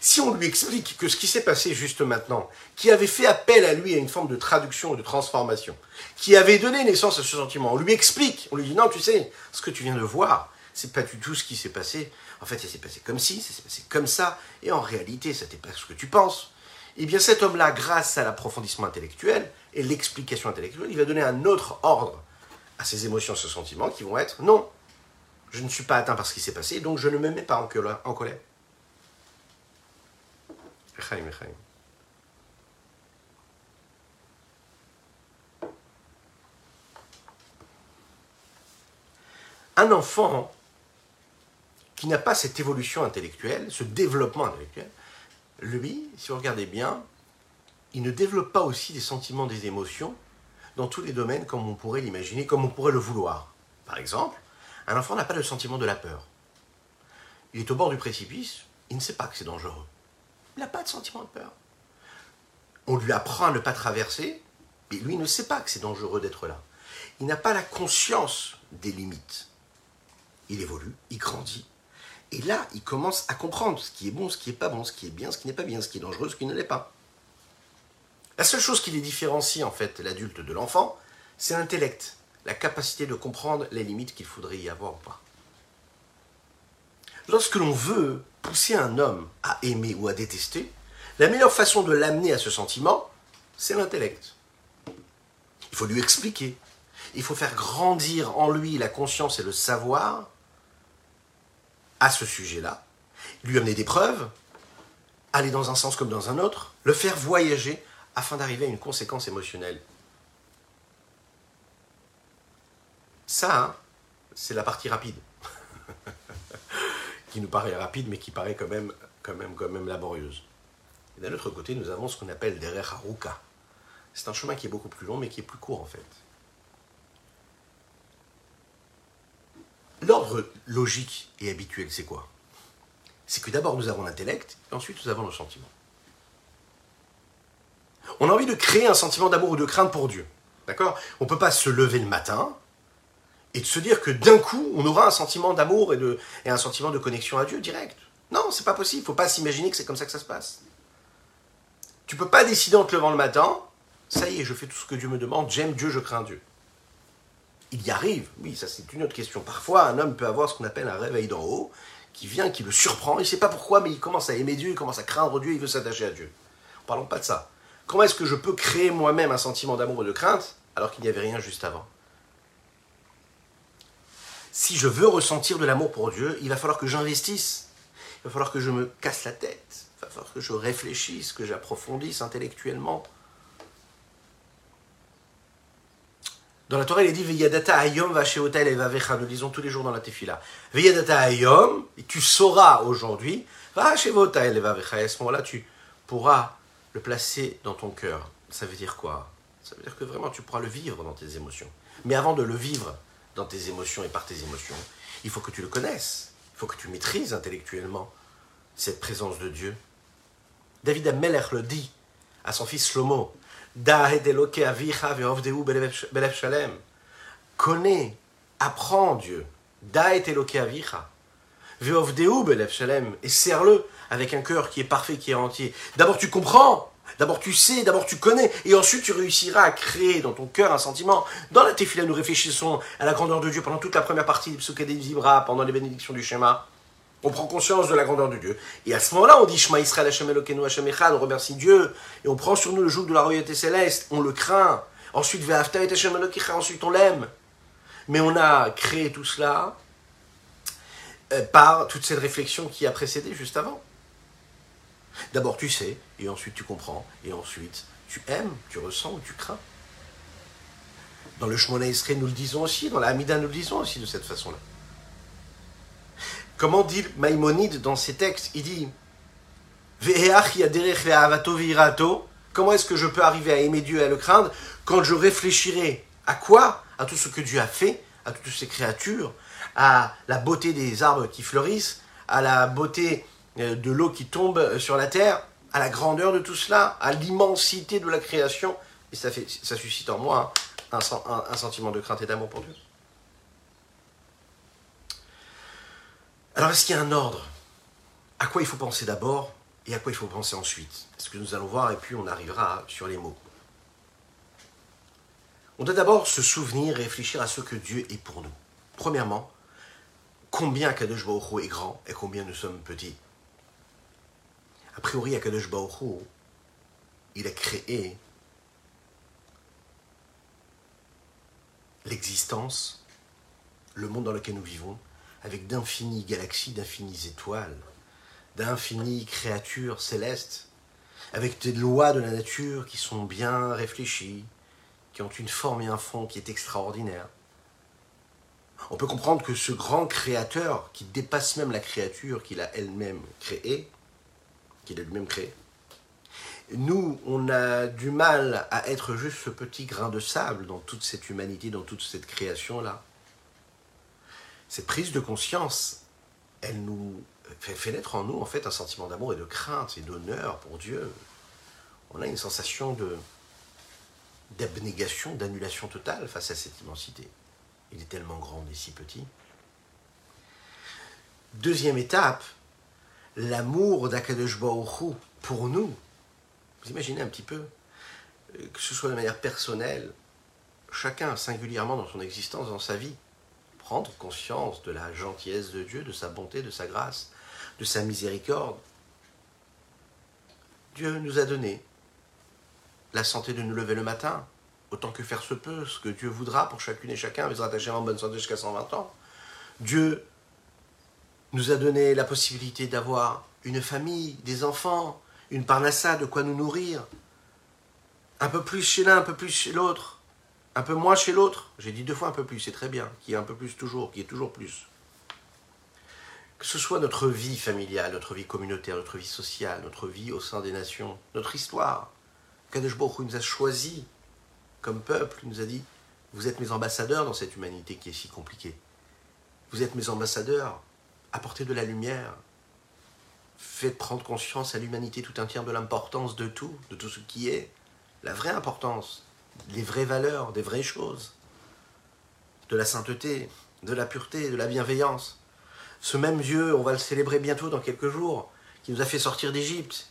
Speaker 1: Si on lui explique que ce qui s'est passé juste maintenant, qui avait fait appel à lui à une forme de traduction ou de transformation, qui avait donné naissance à ce sentiment, on lui explique, on lui dit non, tu sais, ce que tu viens de voir, c'est pas du tout ce qui s'est passé. En fait, ça s'est passé comme ci, ça s'est passé comme ça, et en réalité, ça n'était pas ce que tu penses. Eh bien, cet homme-là, grâce à l'approfondissement intellectuel et l'explication intellectuelle, il va donner un autre ordre à ses émotions, à ses sentiments, qui vont être non, je ne suis pas atteint par ce qui s'est passé, donc je ne me mets pas en colère. Un enfant qui n'a pas cette évolution intellectuelle, ce développement intellectuel, lui, si vous regardez bien, il ne développe pas aussi des sentiments, des émotions dans tous les domaines comme on pourrait l'imaginer, comme on pourrait le vouloir. Par exemple, un enfant n'a pas le sentiment de la peur. Il est au bord du précipice, il ne sait pas que c'est dangereux. Il n'a pas de sentiment de peur. On lui apprend à ne pas traverser, et lui ne sait pas que c'est dangereux d'être là. Il n'a pas la conscience des limites. Il évolue, il grandit. Et là, il commence à comprendre ce qui est bon, ce qui n'est pas bon, ce qui est bien, ce qui n'est pas bien, ce qui est dangereux, ce qui ne l'est pas. La seule chose qui les différencie, en fait, l'adulte de l'enfant, c'est l'intellect. la capacité de comprendre les limites qu'il faudrait y avoir ou pas. Lorsque l'on veut pousser un homme à aimer ou à détester, la meilleure façon de l'amener à ce sentiment, c'est l'intellect. Il faut lui expliquer. Il faut faire grandir en lui la conscience et le savoir à ce sujet-là, lui amener des preuves, aller dans un sens comme dans un autre, le faire voyager afin d'arriver à une conséquence émotionnelle. Ça, hein, c'est la partie rapide. qui nous paraît rapide, mais qui paraît quand même, quand même, quand même laborieuse. Et d'un autre côté, nous avons ce qu'on appelle des Haruka. C'est un chemin qui est beaucoup plus long, mais qui est plus court en fait. Logique et habituel, c'est quoi? C'est que d'abord nous avons l'intellect, et ensuite nous avons nos sentiments. On a envie de créer un sentiment d'amour ou de crainte pour Dieu. D'accord? On ne peut pas se lever le matin et de se dire que d'un coup, on aura un sentiment d'amour et, et un sentiment de connexion à Dieu direct. Non, c'est pas possible. Il ne faut pas s'imaginer que c'est comme ça que ça se passe. Tu peux pas décider en te levant le matin, ça y est, je fais tout ce que Dieu me demande, j'aime Dieu, je crains Dieu. Il y arrive, oui, ça c'est une autre question. Parfois, un homme peut avoir ce qu'on appelle un réveil d'en haut, qui vient, qui le surprend, il ne sait pas pourquoi, mais il commence à aimer Dieu, il commence à craindre Dieu, il veut s'attacher à Dieu. Parlons pas de ça. Comment est-ce que je peux créer moi-même un sentiment d'amour et de crainte alors qu'il n'y avait rien juste avant? Si je veux ressentir de l'amour pour Dieu, il va falloir que j'investisse. Il va falloir que je me casse la tête. Il va falloir que je réfléchisse, que j'approfondisse intellectuellement. Dans la Torah, il est dit Veyadata ayom vasheotel evavecha. Nous disons tous les jours dans la tefila. Veyadata ayom, et tu sauras aujourd'hui, vasheotel evavecha. Et à ce moment-là, tu pourras le placer dans ton cœur. Ça veut dire quoi? Ça veut dire que vraiment tu pourras le vivre dans tes émotions. Mais avant de le vivre dans tes émotions et par tes émotions, il faut que tu le connaisses. Il faut que tu maîtrises intellectuellement cette présence de Dieu. David Ameller le dit à son fils Shlomo Connais, apprends Dieu. Et serre-le avec un cœur qui est parfait, qui est entier. D'abord tu comprends, d'abord tu sais, d'abord tu connais, et ensuite tu réussiras à créer dans ton cœur un sentiment. Dans la Tefila, nous réfléchissons à la grandeur de Dieu pendant toute la première partie du Psukkah des Zibra, pendant les bénédictions du schéma. On prend conscience de la grandeur de Dieu. Et à ce moment-là, on dit Shema Israël Hashem Elokeinu Hashem on remercie Dieu. Et on prend sur nous le joug de la royauté céleste, on le craint. Ensuite, Ve'afta et Hashem ensuite on l'aime. Mais on a créé tout cela euh, par toute cette réflexion qui a précédé juste avant. D'abord tu sais, et ensuite tu comprends, et ensuite tu aimes, tu ressens ou tu crains. Dans le Shemona Israël, nous le disons aussi, dans la Hamida, nous le disons aussi de cette façon-là. Comment dit Maïmonide dans ses textes Il dit Comment est-ce que je peux arriver à aimer Dieu et à le craindre quand je réfléchirai à quoi À tout ce que Dieu a fait, à toutes ces créatures, à la beauté des arbres qui fleurissent, à la beauté euh, de l'eau qui tombe sur la terre, à la grandeur de tout cela, à l'immensité de la création. Et ça, fait, ça suscite en moi un sentiment de crainte et d'amour pour Dieu. Alors, est-ce qu'il y a un ordre? À quoi il faut penser d'abord et à quoi il faut penser ensuite? Ce que nous allons voir et puis on arrivera sur les mots. On doit d'abord se souvenir et réfléchir à ce que Dieu est pour nous. Premièrement, combien Kadosh Baruch est grand et combien nous sommes petits? A priori, Kadosh Baruch il a créé l'existence, le monde dans lequel nous vivons, avec d'infinies galaxies, d'infinies étoiles, d'infinies créatures célestes, avec des lois de la nature qui sont bien réfléchies, qui ont une forme et un fond qui est extraordinaire. On peut comprendre que ce grand créateur, qui dépasse même la créature qu'il a elle-même créée, qu'il a lui-même créée, nous, on a du mal à être juste ce petit grain de sable dans toute cette humanité, dans toute cette création-là cette prise de conscience, elle nous fait, naître en nous en un sentiment d'amour et de crainte et d'honneur pour Dieu. On a une sensation d'abnégation, d'annulation totale face à cette immensité. Il est tellement grand et si petit. Deuxième étape, l'amour d'Akadosh pour nous. Vous imaginez un petit peu, euh, que ce soit de manière personnelle, chacun singulièrement dans son existence, dans sa vie, prendre conscience de la gentillesse de Dieu, de sa bonté, de sa grâce, de sa miséricorde. Dieu nous a donné la santé de nous lever le matin, autant que faire se peut, ce que Dieu voudra pour chacune et chacun, mais rattacher en bonne santé jusqu'à 120 ans. Dieu nous a donné la possibilité d'avoir une famille, des enfants, une parnassa, de quoi nous nourrir. Un peu plus chez l'un, un peu plus chez l'autre. Un peu moins chez l'autre. J'ai dit deux fois un peu plus, c'est très bien. Qui est un peu plus toujours, qui est toujours plus. Que ce soit notre vie familiale, notre vie communautaire, notre vie sociale, notre vie au sein des nations, notre histoire. Kadesh Baruch nous a choisi comme peuple, nous a dit Vous êtes mes ambassadeurs dans cette humanité qui est si compliquée. Vous êtes mes ambassadeurs. Apportez de la lumière. Faites prendre conscience à l'humanité tout entière de l'importance de tout, de tout ce qui est, la vraie importance, les vraies valeurs, des vraies choses, de la sainteté, de la pureté, de la bienveillance. Ce même Dieu, on va le célébrer bientôt dans quelques jours, qui nous a fait sortir d'Égypte,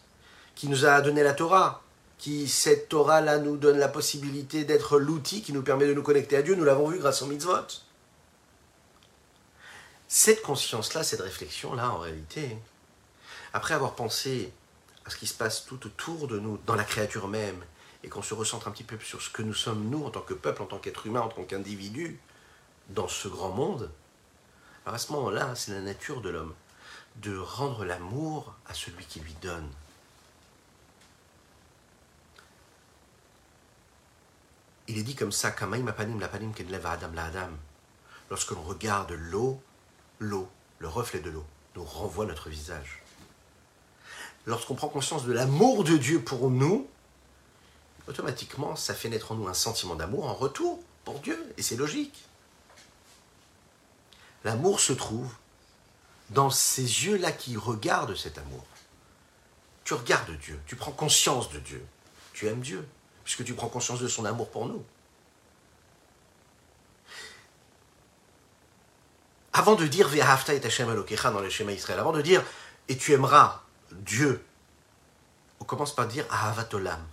Speaker 1: qui nous a donné la Torah, qui, cette Torah-là, nous donne la possibilité d'être l'outil qui nous permet de nous connecter à Dieu. Nous l'avons vu grâce au mitzvot. Cette conscience-là, cette réflexion-là, en réalité, après avoir pensé à ce qui se passe tout autour de nous, dans la créature même, et qu'on se recentre un petit peu sur ce que nous sommes, nous, en tant que peuple, en tant qu'être humain, en tant qu'individu, dans ce grand monde, alors à ce moment-là, c'est la nature de l'homme, de rendre l'amour à celui qui lui donne. Il est dit comme ça, Lorsque l'on regarde l'eau, l'eau, le reflet de l'eau, nous renvoie notre visage. Lorsqu'on prend conscience de l'amour de Dieu pour nous, automatiquement, ça fait naître en nous un sentiment d'amour en retour pour Dieu, et c'est logique. L'amour se trouve dans ces yeux-là qui regardent cet amour. Tu regardes Dieu, tu prends conscience de Dieu, tu aimes Dieu, puisque tu prends conscience de son amour pour nous. Avant de dire Ve'ahavta et Hashem Elokecha dans le schéma Israël, avant de dire et tu aimeras Dieu, on commence par dire Ahavat Olam.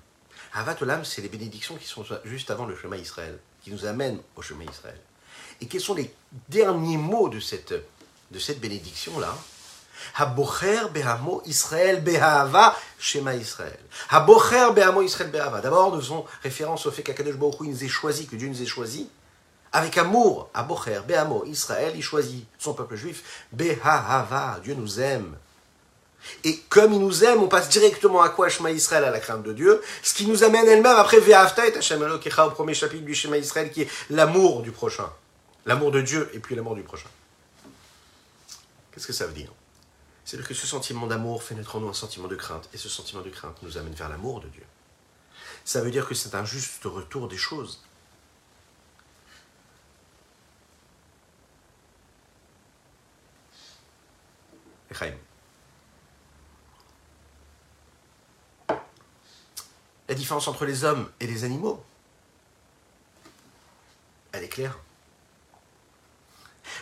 Speaker 1: Ahavat Olam, c'est les bénédictions qui sont juste avant le chemin Israël, qui nous amènent au chemin Israël. Et quels sont les derniers mots de cette, de cette bénédiction-là? Habocher behamo Israël behava Shema Israël. Habocher behamo Israël behava. D'abord, nous faisons référence au fait qu'Akadosh Baruch nous ait choisi, que Dieu nous ait choisi, avec amour. Habocher behamo Israël, il choisit son peuple juif. Behava, Dieu nous aime. Et comme il nous aime, on passe directement à quoi Shema Israël, à la crainte de Dieu, ce qui nous amène elle-même après Ve'afta et Hashem au premier chapitre du Shema Israël, qui est l'amour du prochain. L'amour de Dieu et puis l'amour du prochain. Qu'est-ce que ça veut dire? C'est que ce sentiment d'amour fait naître en nous un sentiment de crainte, et ce sentiment de crainte nous amène vers l'amour de Dieu. Ça veut dire que c'est un juste retour des choses. La différence entre les hommes et les animaux, elle est claire.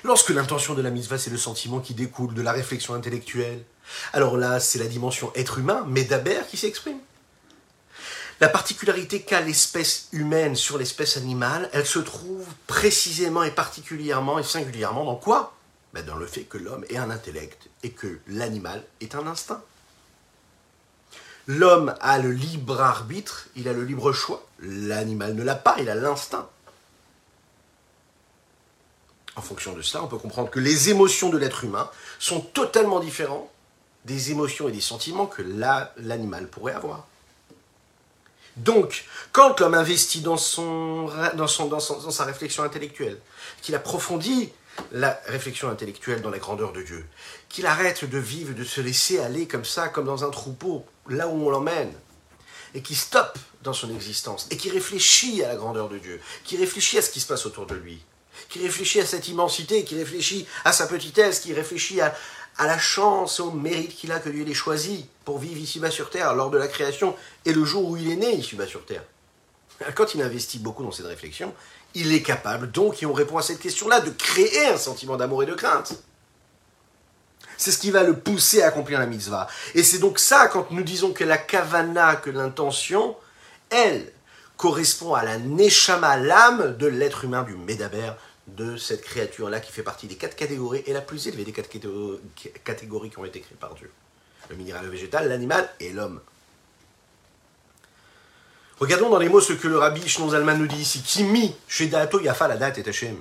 Speaker 1: Lorsque l'intention de la mitzvah, c'est le sentiment qui découle de la réflexion intellectuelle, alors là, c'est la dimension être humain, Médabert, qui s'exprime. La particularité qu'a l'espèce humaine sur l'espèce animale, elle se trouve précisément et particulièrement et singulièrement dans quoi? Ben Dans le fait que l'homme est un intellect et que l'animal est un instinct. L'homme a le libre arbitre, il a le libre choix. L'animal ne l'a pas, il a l'instinct. En fonction de cela, on peut comprendre que les émotions de l'être humain sont totalement différentes des émotions et des sentiments que l'animal pourrait avoir. Donc, quand l'homme investit dans, sa réflexion intellectuelle, qu'il approfondit la réflexion intellectuelle dans la grandeur de Dieu, qu'il arrête de vivre, de se laisser aller comme ça, comme dans un troupeau, là où on l'emmène, et qui stoppe dans son existence, et qui réfléchit à la grandeur de Dieu, qui réfléchit à ce qui se passe autour de lui, qui réfléchit à cette immensité, qui réfléchit à sa petitesse, qui réfléchit à, la chance, au mérite qu'il a que Dieu l'ait choisi pour vivre ici-bas sur terre lors de la création et le jour où il est né ici-bas sur terre. Quand il investit beaucoup dans cette réflexion, il est capable donc, et on répond à cette question-là, de créer un sentiment d'amour et de crainte. C'est ce qui va le pousser à accomplir la mitzvah. Et c'est donc ça, quand nous disons que la kavana, que l'intention, elle, correspond à la neshama, l'âme de l'être humain, du Médaber, de cette créature-là qui fait partie des quatre catégories et la plus élevée des quatre catégories qui ont été créées par Dieu. Le minéral, le végétal, l'animal et l'homme. Regardons dans les mots ce que le rabbi Shnon Zalman nous dit ici. Kimi, Shedato Yafa, la date et Hashem.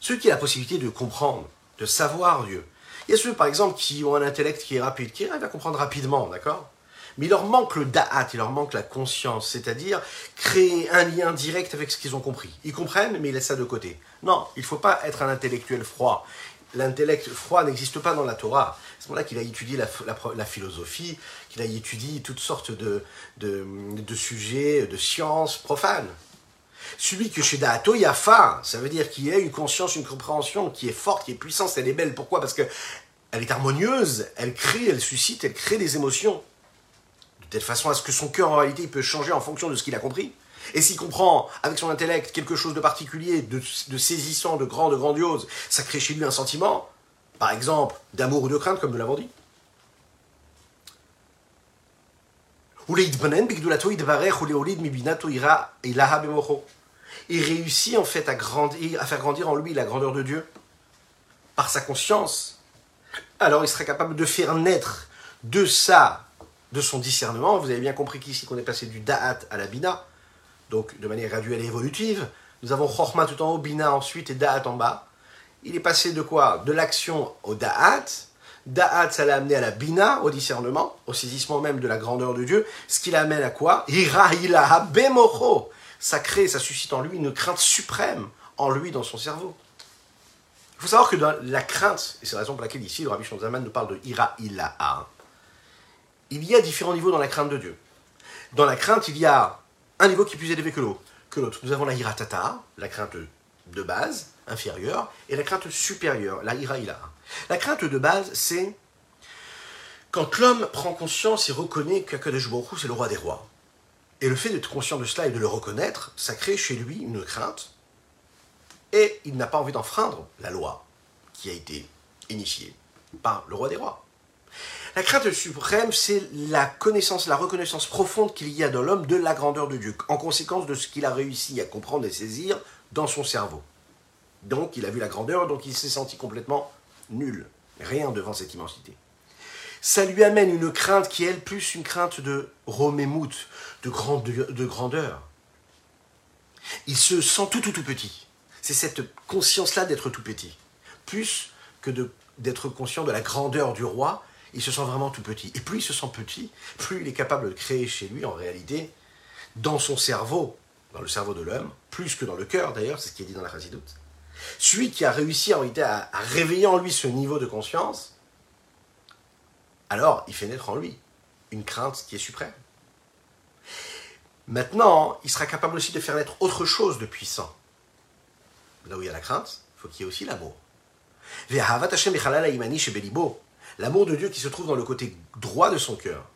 Speaker 1: Ceux qui ont la possibilité de comprendre, de savoir Dieu. Il y a ceux, par exemple, qui ont un intellect qui est rapide, qui arrivent à comprendre rapidement, d'accord? Mais il leur manque le da'at, il leur manque la conscience, c'est-à-dire créer un lien direct avec ce qu'ils ont compris. Ils comprennent, mais ils laissent ça de côté. Non, il ne faut pas être un intellectuel froid. L'intellect froid n'existe pas dans la Torah. C'est pour là qu'il a étudié la, philosophie, qu'il a étudié toutes sortes de, de, sujets, de sciences profanes. Celui que chez Da'ato Yafa, ça veut dire qu'il y a une conscience, une compréhension qui est forte, qui est puissante, elle est belle. Pourquoi? Parce que elle est harmonieuse, elle crée, elle suscite, elle crée des émotions de telle façon à ce que son cœur en réalité il peut changer en fonction de ce qu'il a compris. Et s'il comprend avec son intellect quelque chose de particulier, de, saisissant, de grand, de grandiose, ça crée chez lui un sentiment, par exemple, d'amour ou de crainte, comme nous l'avons dit. Il réussit en fait à, grandir, à faire grandir en lui la grandeur de Dieu par sa conscience. Alors il serait capable de faire naître de ça de son discernement. Vous avez bien compris qu'ici qu'on est passé du da'at à la bina, donc de manière graduelle et évolutive. Nous avons chorma tout en haut, bina ensuite et da'at en bas. Il est passé de quoi? De l'action au da'at. Da'at, ça l'a amené à la bina, au discernement, au saisissement même de la grandeur de Dieu. Ce qui l'amène à quoi? Ça crée, ça suscite en lui une crainte suprême, en lui, dans son cerveau. Il faut savoir que dans la crainte, et c'est la raison pour laquelle ici le Rabbi Zaman nous parle de ira ilaha, il y a différents niveaux dans la crainte de Dieu. Dans la crainte, il y a un niveau qui est plus élevé que l'autre. Que l'autre. Nous avons la hiratata, la crainte de base, inférieure, et la crainte supérieure, la ira La crainte de base, c'est quand l'homme prend conscience et reconnaît qu'Akadosh Baruch c'est le roi des rois. Et le fait d'être conscient de cela et de le reconnaître, ça crée chez lui une crainte. Et il n'a pas envie d'enfreindre la loi qui a été initiée par le roi des rois. La crainte suprême, c'est la connaissance, la reconnaissance profonde qu'il y a dans l'homme de la grandeur de Dieu, en conséquence de ce qu'il a réussi à comprendre et saisir dans son cerveau. Donc, il a vu la grandeur, donc il s'est senti complètement nul, rien devant cette immensité. Ça lui amène une crainte qui est, elle, plus une crainte de romémout, de, de grandeur. Il se sent tout, tout, tout petit. C'est cette conscience-là d'être tout petit. Plus que d'être conscient de la grandeur du roi il se sent vraiment tout petit. Et plus il se sent petit, plus il est capable de créer chez lui, en réalité, dans son cerveau, dans le cerveau de l'homme, plus que dans le cœur d'ailleurs, c'est ce qui est dit dans la Chassidoute. Celui qui a réussi en réalité à, réveiller en lui ce niveau de conscience, alors il fait naître en lui une crainte qui est suprême. Maintenant, il sera capable aussi de faire naître autre chose de puissant. Là où il y a la crainte, il faut qu'il y ait aussi l'amour. L'amour de Dieu qui se trouve dans le côté droit de son cœur.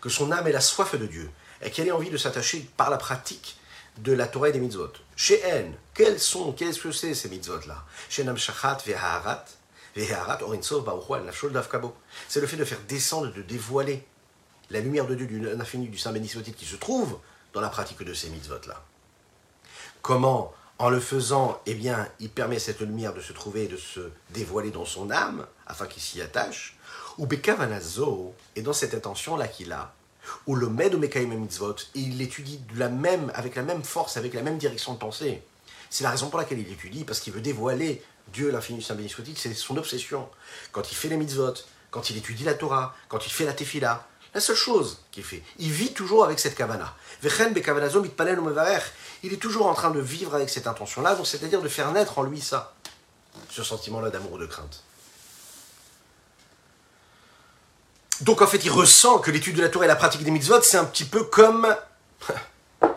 Speaker 1: Que son âme ait la soif de Dieu et qu'elle ait envie de s'attacher par la pratique de la Torah et des mitzvot. Chez quels sont, qu'est-ce que c'est ces mitzvot-là? C'est le fait de faire descendre, de dévoiler la lumière de Dieu, du infini, du Saint béni qui se trouve dans la pratique de ces mitzvot-là. Comment en le faisant, eh bien, il permet à cette lumière de se trouver et de se dévoiler dans son âme, afin qu'il s'y attache. Ou Bekavanazo, et dans cette intention-là qu'il a, ou le med ou mitzvot, et il l'étudie la même, avec la même force, avec la même direction de pensée. C'est la raison pour laquelle il étudie, parce qu'il veut dévoiler Dieu, l'infini saint béni c'est son obsession. Quand il fait les mitzvot, quand il étudie la Torah, quand il fait la tefila, la seule chose qu'il fait, il vit toujours avec cette kavana. Il est toujours en train de vivre avec cette intention-là, c'est-à-dire de faire naître en lui ça, ce sentiment-là d'amour ou de crainte. Donc en fait, il ressent que l'étude de la Torah et la pratique des mitzvot, c'est un petit peu comme,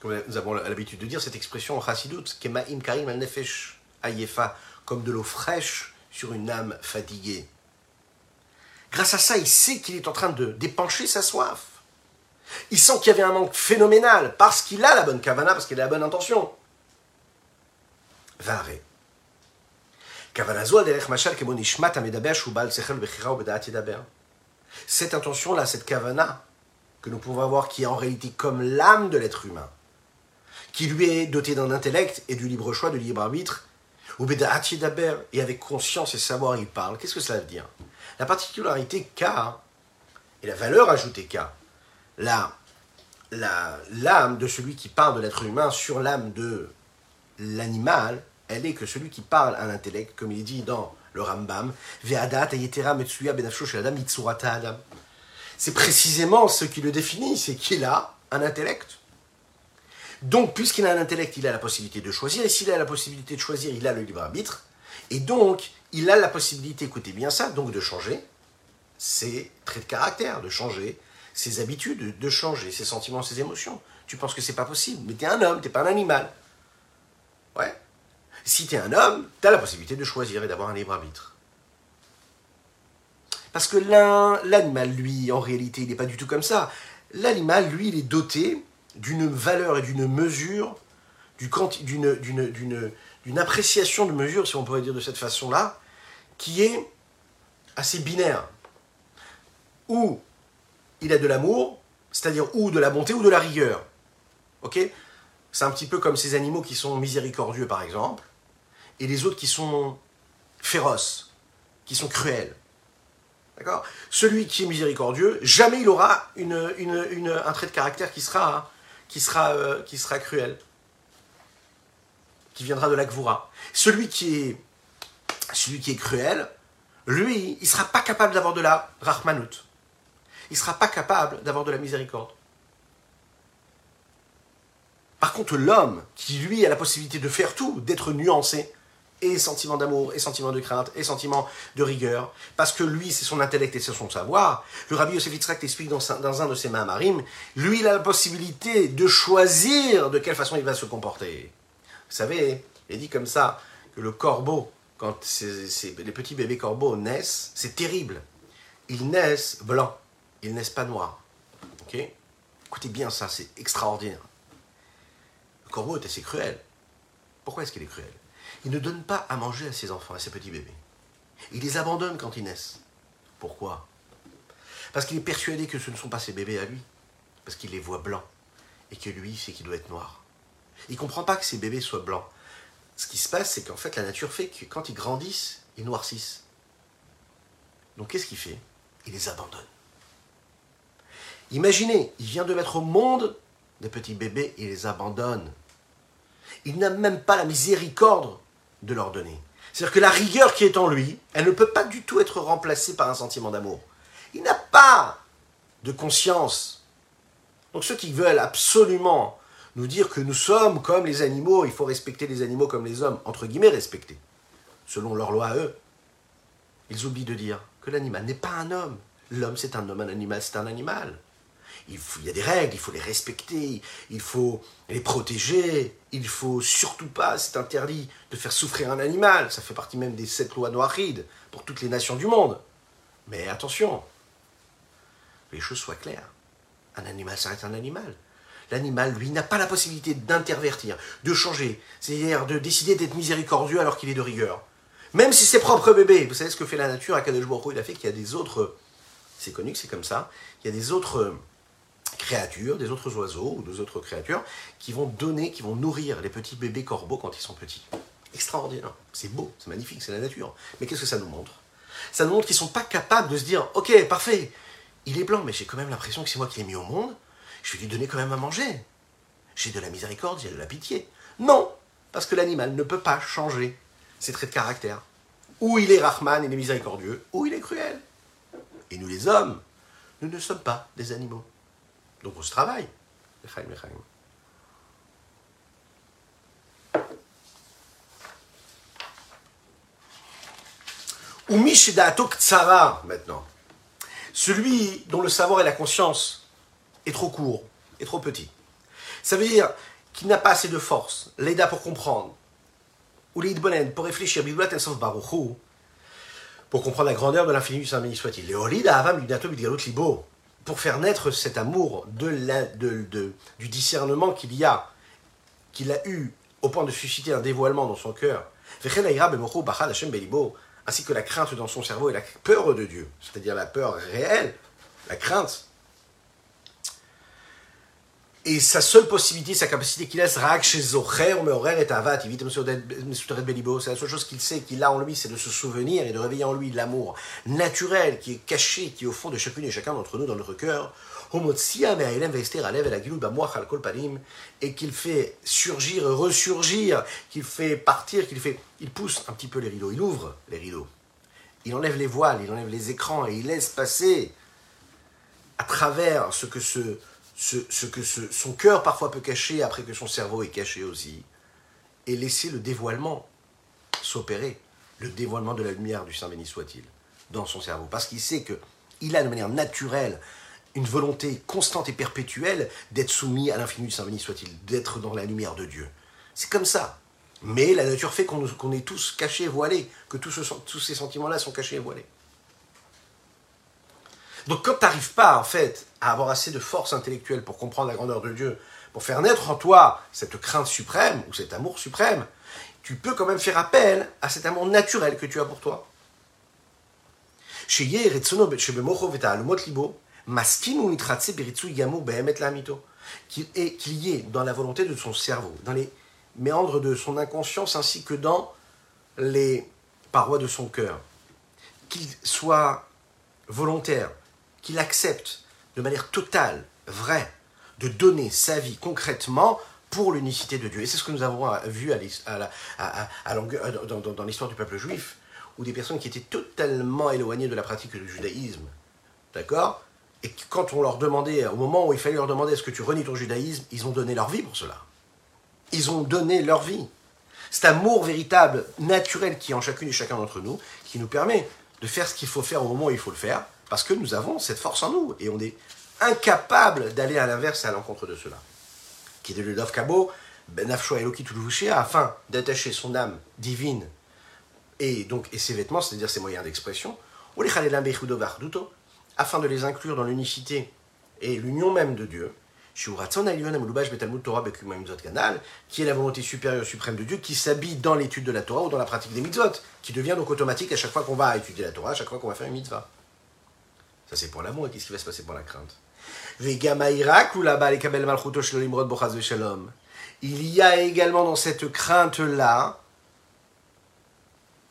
Speaker 1: comme nous avons l'habitude de dire cette expression en chassidut, kemaim karim al nefesh ayefa, comme de l'eau fraîche sur une âme fatiguée. Grâce à ça, il sait qu'il est en train de dépencher sa soif. Il sent qu'il y avait un manque phénoménal parce qu'il a la bonne kavana, parce qu'il a la bonne intention. Vare. Cette intention-là, cette kavana, que nous pouvons avoir qui est en réalité comme l'âme de l'être humain, qui lui est doté d'un intellect et du libre choix, du libre arbitre, et avec conscience et savoir il parle. Qu'est-ce que cela veut dire? La particularité K et la valeur ajoutée K, la l'âme de celui qui parle de l'être humain sur l'âme de l'animal, elle est que celui qui parle à l'intellect, comme il est dit dans le Rambam, c'est précisément ce qui le définit, c'est qu'il a un intellect. Donc, puisqu'il a un intellect, il a la possibilité de choisir, et s'il a la possibilité de choisir, il a le libre arbitre, et donc, il a la possibilité, écoutez bien ça, donc de changer ses traits de caractère, de changer ses habitudes, de changer ses sentiments, ses émotions. Tu penses que c'est pas possible, mais tu es un homme, t'es pas un animal. Ouais. Si tu es un homme, tu as la possibilité de choisir et d'avoir un libre arbitre. Parce que l'animal, lui, en réalité, il n'est pas du tout comme ça. L'animal, lui, il est doté d'une valeur et d'une mesure, d'une appréciation de mesure, si on pourrait dire de cette façon-là, qui est assez binaire. Ou il a de l'amour, c'est-à-dire ou de la bonté ou de la rigueur. Ok? C'est un petit peu comme ces animaux qui sont miséricordieux, par exemple, et les autres qui sont féroces, qui sont cruels. D'accord? Celui qui est miséricordieux, jamais il aura une, un trait de caractère qui sera, qui sera, euh, qui sera cruel, qui viendra de la Gvura. Celui qui est, celui qui est cruel, lui, il ne sera pas capable d'avoir de la Rahmanout il ne sera pas capable d'avoir de la miséricorde. Par contre, l'homme, qui lui a la possibilité de faire tout, d'être nuancé, et sentiment d'amour, et sentiment de crainte, et sentiment de rigueur, parce que lui, c'est son intellect et c'est son savoir. Le rabbi Yosef Yitzhak explique dans, un de ses mains lui, il a la possibilité de choisir de quelle façon il va se comporter. Vous savez, il dit comme ça que le corbeau, quand les petits bébés corbeaux naissent, c'est terrible. Ils naissent blancs ils naissent pas noirs. Ok? Écoutez bien ça, c'est extraordinaire. Le corbeau est assez cruel. Pourquoi est-ce qu'il est cruel? Il ne donne pas à manger à ses enfants, à ses petits bébés. Il les abandonne quand ils naissent. Pourquoi? Parce qu'il est persuadé que ce ne sont pas ses bébés à lui. Parce qu'il les voit blancs. Et que lui, c'est qu'il doit être noir. Il comprend pas que ses bébés soient blancs. Ce qui se passe, c'est qu'en fait, la nature fait que quand ils grandissent, ils noircissent. Donc qu'est-ce qu'il fait? Il les abandonne. Imaginez, il vient de mettre au monde des petits bébés et les abandonne. Il n'a même pas la miséricorde de leur donner. C'est-à-dire que la rigueur qui est en lui, elle ne peut pas du tout être remplacée par un sentiment d'amour. Il n'a pas de conscience. Donc ceux qui veulent absolument nous dire que nous sommes comme les animaux, il faut respecter les animaux comme les hommes, entre guillemets respecter, selon leur loi à eux, ils oublient de dire que l'animal n'est pas un homme. L'homme c'est un homme, un animal c'est un animal il, y a des règles, il faut les respecter, il faut les protéger, il faut surtout pas, c'est interdit de faire souffrir un animal, ça fait partie même des sept lois noirides pour toutes les nations du monde. Mais attention, les choses soient claires. Un animal, ça reste un animal. L'animal, lui, n'a pas la possibilité d'intervertir, de changer, c'est-à-dire de décider d'être miséricordieux alors qu'il est de rigueur. Même si c'est propre bébé, vous savez ce que fait la nature à Kadosh il a fait qu'il y a des autres, c'est connu que c'est comme ça, il y a des autres créatures, des autres oiseaux ou des autres créatures qui vont donner, qui vont nourrir les petits bébés corbeaux quand ils sont petits. Extraordinaire. C'est beau, c'est magnifique, c'est la nature. Mais qu'est-ce que ça nous montre? Ça nous montre qu'ils ne sont pas capables de se dire Ok, parfait, il est blanc, mais j'ai quand même l'impression que c'est moi qui l'ai mis au monde. Je vais lui donner quand même à manger. J'ai de la miséricorde, j'ai de la pitié. Non, parce que l'animal ne peut pas changer ses traits de caractère. Ou il est Rahman, il est miséricordieux, ou il est cruel. Et nous les hommes, nous ne sommes pas des animaux. Donc on se travaille. Ou Tsara, maintenant. Celui dont le savoir et la conscience est trop court, est trop petit. Ça veut dire qu'il n'a pas assez de force, l'aida pour comprendre, ou l'idbonen pour réfléchir, pour comprendre la grandeur de l'infini du Saint béni soit-il. Pour faire naître cet amour de du discernement qu'il y a, qu'il a eu au point de susciter un dévoilement dans son cœur, ainsi que la crainte dans son cerveau et la peur de Dieu, c'est-à-dire la peur réelle, la crainte. Et sa seule possibilité, sa capacité qu'il a, sera chez Zocher, Meorer et Avat, c'est la seule chose qu'il sait, qu'il a en lui, c'est de se souvenir et de réveiller en lui l'amour naturel qui est caché, qui est au fond de chacune et chacun d'entre nous dans notre cœur. Et qu'il fait surgir, ressurgir, qu'il fait partir, qu'il fait. Il pousse un petit peu les rideaux, il ouvre les rideaux. Il enlève les voiles, il enlève les écrans et il laisse passer à travers ce que ce, ce, que son cœur parfois peut cacher après que son cerveau est caché aussi, et laisser le dévoilement s'opérer, le dévoilement de la lumière du Saint béni soit-il, dans son cerveau. Parce qu'il sait qu'il a de manière naturelle une volonté constante et perpétuelle d'être soumis à l'infini du Saint béni soit-il, d'être dans la lumière de Dieu. C'est comme ça. Mais la nature fait qu'on est tous cachés et voilés, que tous, tous ces sentiments-là sont cachés et voilés. Donc quand tu n'arrives pas, en fait, à avoir assez de force intellectuelle pour comprendre la grandeur de Dieu, pour faire naître en toi cette crainte suprême ou cet amour suprême, tu peux quand même faire appel à cet amour naturel que tu as pour toi. Qu'il y ait dans la volonté de son cerveau, dans les méandres de son inconscience ainsi que dans les parois de son cœur, qu'il soit volontaire, qu'il accepte de manière totale, vraie, de donner sa vie concrètement pour l'unicité de Dieu. Et c'est ce que nous avons vu dans, l'histoire du peuple juif, où des personnes qui étaient totalement éloignées de la pratique du judaïsme, d'accord? Et quand on leur demandait, au moment où il fallait leur demander est-ce que tu renies ton judaïsme, ils ont donné leur vie pour cela. Ils ont donné leur vie. Cet amour véritable, naturel qui est en chacune et chacun d'entre nous, qui nous permet de faire ce qu'il faut faire au moment où il faut le faire, parce que nous avons cette force en nous et on est incapable d'aller à l'inverse et à l'encontre de cela. Qui est de l'Udov Kabo, Ben afin d'attacher son âme divine et donc et ses vêtements, c'est-à-dire ses moyens d'expression, afin de les inclure dans l'unicité et l'union même de Dieu, qui est la volonté supérieure suprême de Dieu, qui s'habille dans l'étude de la Torah ou dans la pratique des mitzvot, qui devient donc automatique à chaque fois qu'on va étudier la Torah, à chaque fois qu'on va faire une mitzvah. Ça, c'est pour l'amour. Et qu'est-ce qui va se passer pour la crainte? Il y a également dans cette crainte-là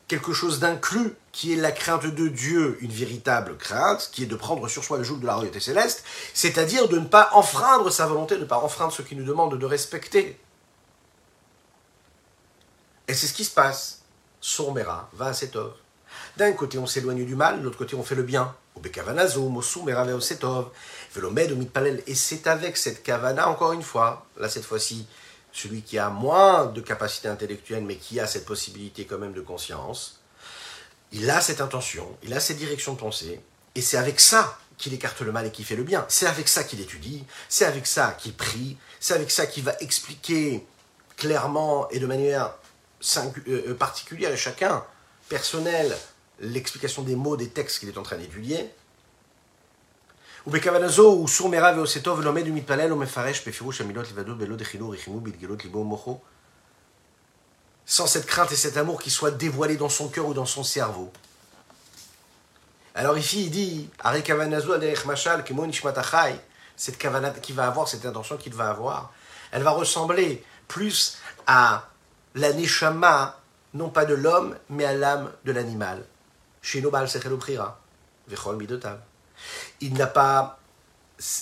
Speaker 1: quelque chose d'inclus qui est la crainte de Dieu, une véritable crainte, qui est de prendre sur soi le joug de la royauté céleste, c'est-à-dire de ne pas enfreindre sa volonté, de ne pas enfreindre ce qui nous demande de respecter. Et c'est ce qui se passe. Sourmera va à œuvre. D'un côté, on s'éloigne du mal, de l'autre côté, on fait le bien. Et c'est avec cette kavana, encore une fois, là cette fois-ci, celui qui a moins de capacité intellectuelle, mais qui a cette possibilité quand même de conscience, il a cette intention, il a cette direction de pensée, et c'est avec ça qu'il écarte le mal et qu'il fait le bien. C'est avec ça qu'il étudie, c'est avec ça qu'il prie, c'est avec ça qu'il va expliquer clairement et de manière euh, euh, particulière à chacun, personnelle, l'explication des mots des textes qu'il est en train d'étudier. Sans cette crainte et cet amour qui soient dévoilés dans son cœur ou dans son cerveau. Alors ici, il dit, cette kavana qui va avoir, cette intention qu'il va avoir, elle va ressembler plus à la neshama, non pas de l'homme, mais à l'âme de l'animal. Il n'a pas,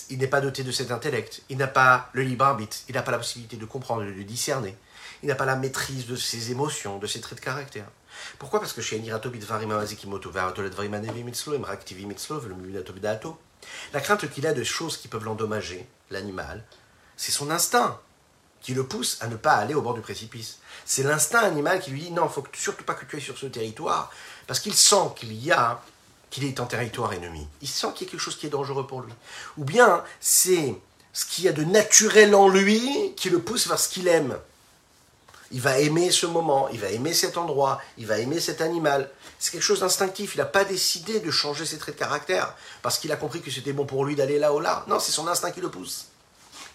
Speaker 1: il n'est pas doté de cet intellect. Il n'a pas le libre arbitre. Il n'a pas la possibilité de comprendre, de discerner. Il n'a pas la maîtrise de ses émotions, de ses traits de caractère. Pourquoi? Parce que chez la crainte qu'il a de choses qui peuvent l'endommager, l'animal, c'est son instinct qui le pousse à ne pas aller au bord du précipice. C'est l'instinct animal qui lui dit non, faut surtout pas que tu ailles sur ce territoire, parce qu'il sent qu'il y a qu'il est en territoire ennemi. Il sent qu'il y a quelque chose qui est dangereux pour lui. Ou bien c'est ce qu'il y a de naturel en lui qui le pousse vers ce qu'il aime. Il va aimer ce moment, il va aimer cet endroit, il va aimer cet animal. C'est quelque chose d'instinctif. Il n'a pas décidé de changer ses traits de caractère parce qu'il a compris que c'était bon pour lui d'aller là ou là. Non, c'est son instinct qui le pousse.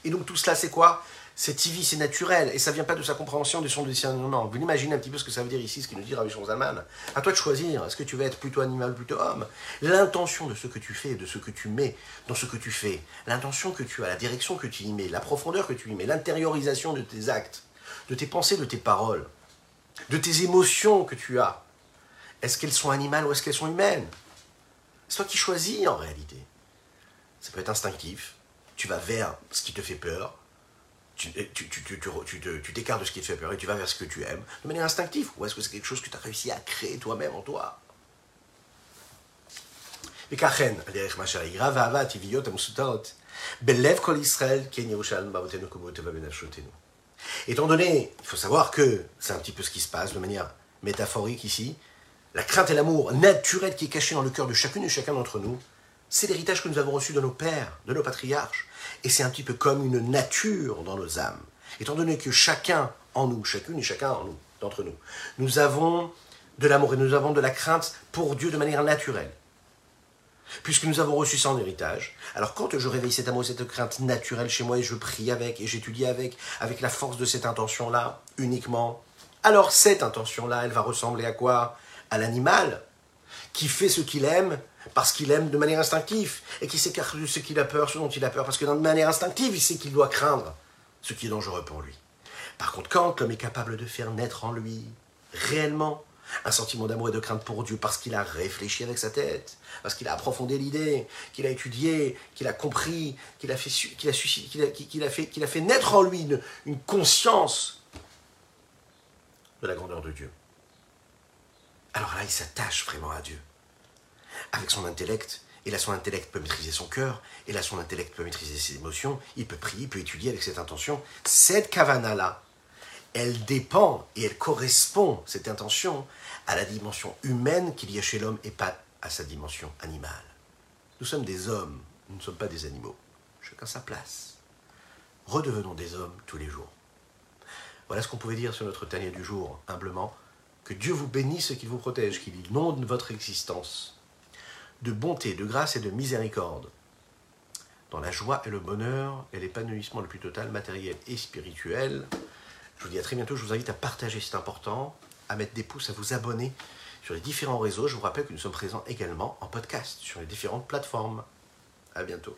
Speaker 1: Et donc tout cela, c'est quoi? C'est TV, c'est naturel, et ça vient pas de sa compréhension de son discernement. Vous imaginez un petit peu ce que ça veut dire ici, ce qu'il nous dit Rabbi Zalman. À toi de choisir, est-ce que tu vas être plutôt animal ou plutôt homme? L'intention de ce que tu fais, de ce que tu mets dans ce que tu fais, l'intention que tu as, la direction que tu y mets, la profondeur que tu y mets, l'intériorisation de tes actes, de tes pensées, de tes paroles, de tes émotions que tu as. Est-ce qu'elles sont animales ou est-ce qu'elles sont humaines? C'est toi qui choisis en réalité. Ça peut être instinctif. Tu vas vers ce qui te fait peur. Tu t'écartes de ce qui te fait peur et tu vas vers ce que tu aimes de manière instinctive. Ou est-ce que c'est quelque chose que tu as réussi à créer toi-même en toi? Étant donné, il faut savoir que c'est un petit peu ce qui se passe de manière métaphorique ici, la crainte et l'amour naturel qui est caché dans le cœur de chacune et chacun d'entre nous, c'est l'héritage que nous avons reçu de nos pères, de nos patriarches. Et c'est un petit peu comme une nature dans nos âmes. Étant donné que chacun en nous, chacune et chacun en nous, d'entre nous, nous avons de l'amour et nous avons de la crainte pour Dieu de manière naturelle. Puisque nous avons reçu ça en héritage, alors quand je réveille cet amour, cette crainte naturelle chez moi et je prie avec et j'étudie avec, avec la force de cette intention-là uniquement, alors cette intention-là, elle va ressembler à quoi? À l'animal qui fait ce qu'il aime parce qu'il aime de manière instinctive et qui s'écarte de ce qu'il a peur, ce dont il a peur, parce que de manière instinctive, il sait qu'il doit craindre ce qui est dangereux pour lui. Par contre, quand l'homme est capable de faire naître en lui réellement un sentiment d'amour et de crainte pour Dieu parce qu'il a réfléchi avec sa tête, parce qu'il a approfondi l'idée, qu'il a étudié, qu'il a compris, qu'il a fait, naître en lui une conscience de la grandeur de Dieu. Alors là, il s'attache vraiment à Dieu avec son intellect. Et là, son intellect peut maîtriser son cœur, et là, son intellect peut maîtriser ses émotions, il peut prier, il peut étudier avec cette intention. Cette kavana-là, elle dépend et elle correspond, cette intention, à la dimension humaine qu'il y a chez l'homme et pas à sa dimension animale. Nous sommes des hommes, nous ne sommes pas des animaux. Chacun sa place. Redevenons des hommes tous les jours. Voilà ce qu'on pouvait dire sur notre tanier du jour, humblement. Que Dieu vous bénisse et qu'il vous protège, qu'il inonde votre existence de bonté, de grâce et de miséricorde, dans la joie et le bonheur et l'épanouissement le plus total, matériel et spirituel. Je vous dis à très bientôt, je vous invite à partager, c'est important, à mettre des pouces, à vous abonner sur les différents réseaux. Je vous rappelle que nous sommes présents également en podcast sur les différentes plateformes. À bientôt.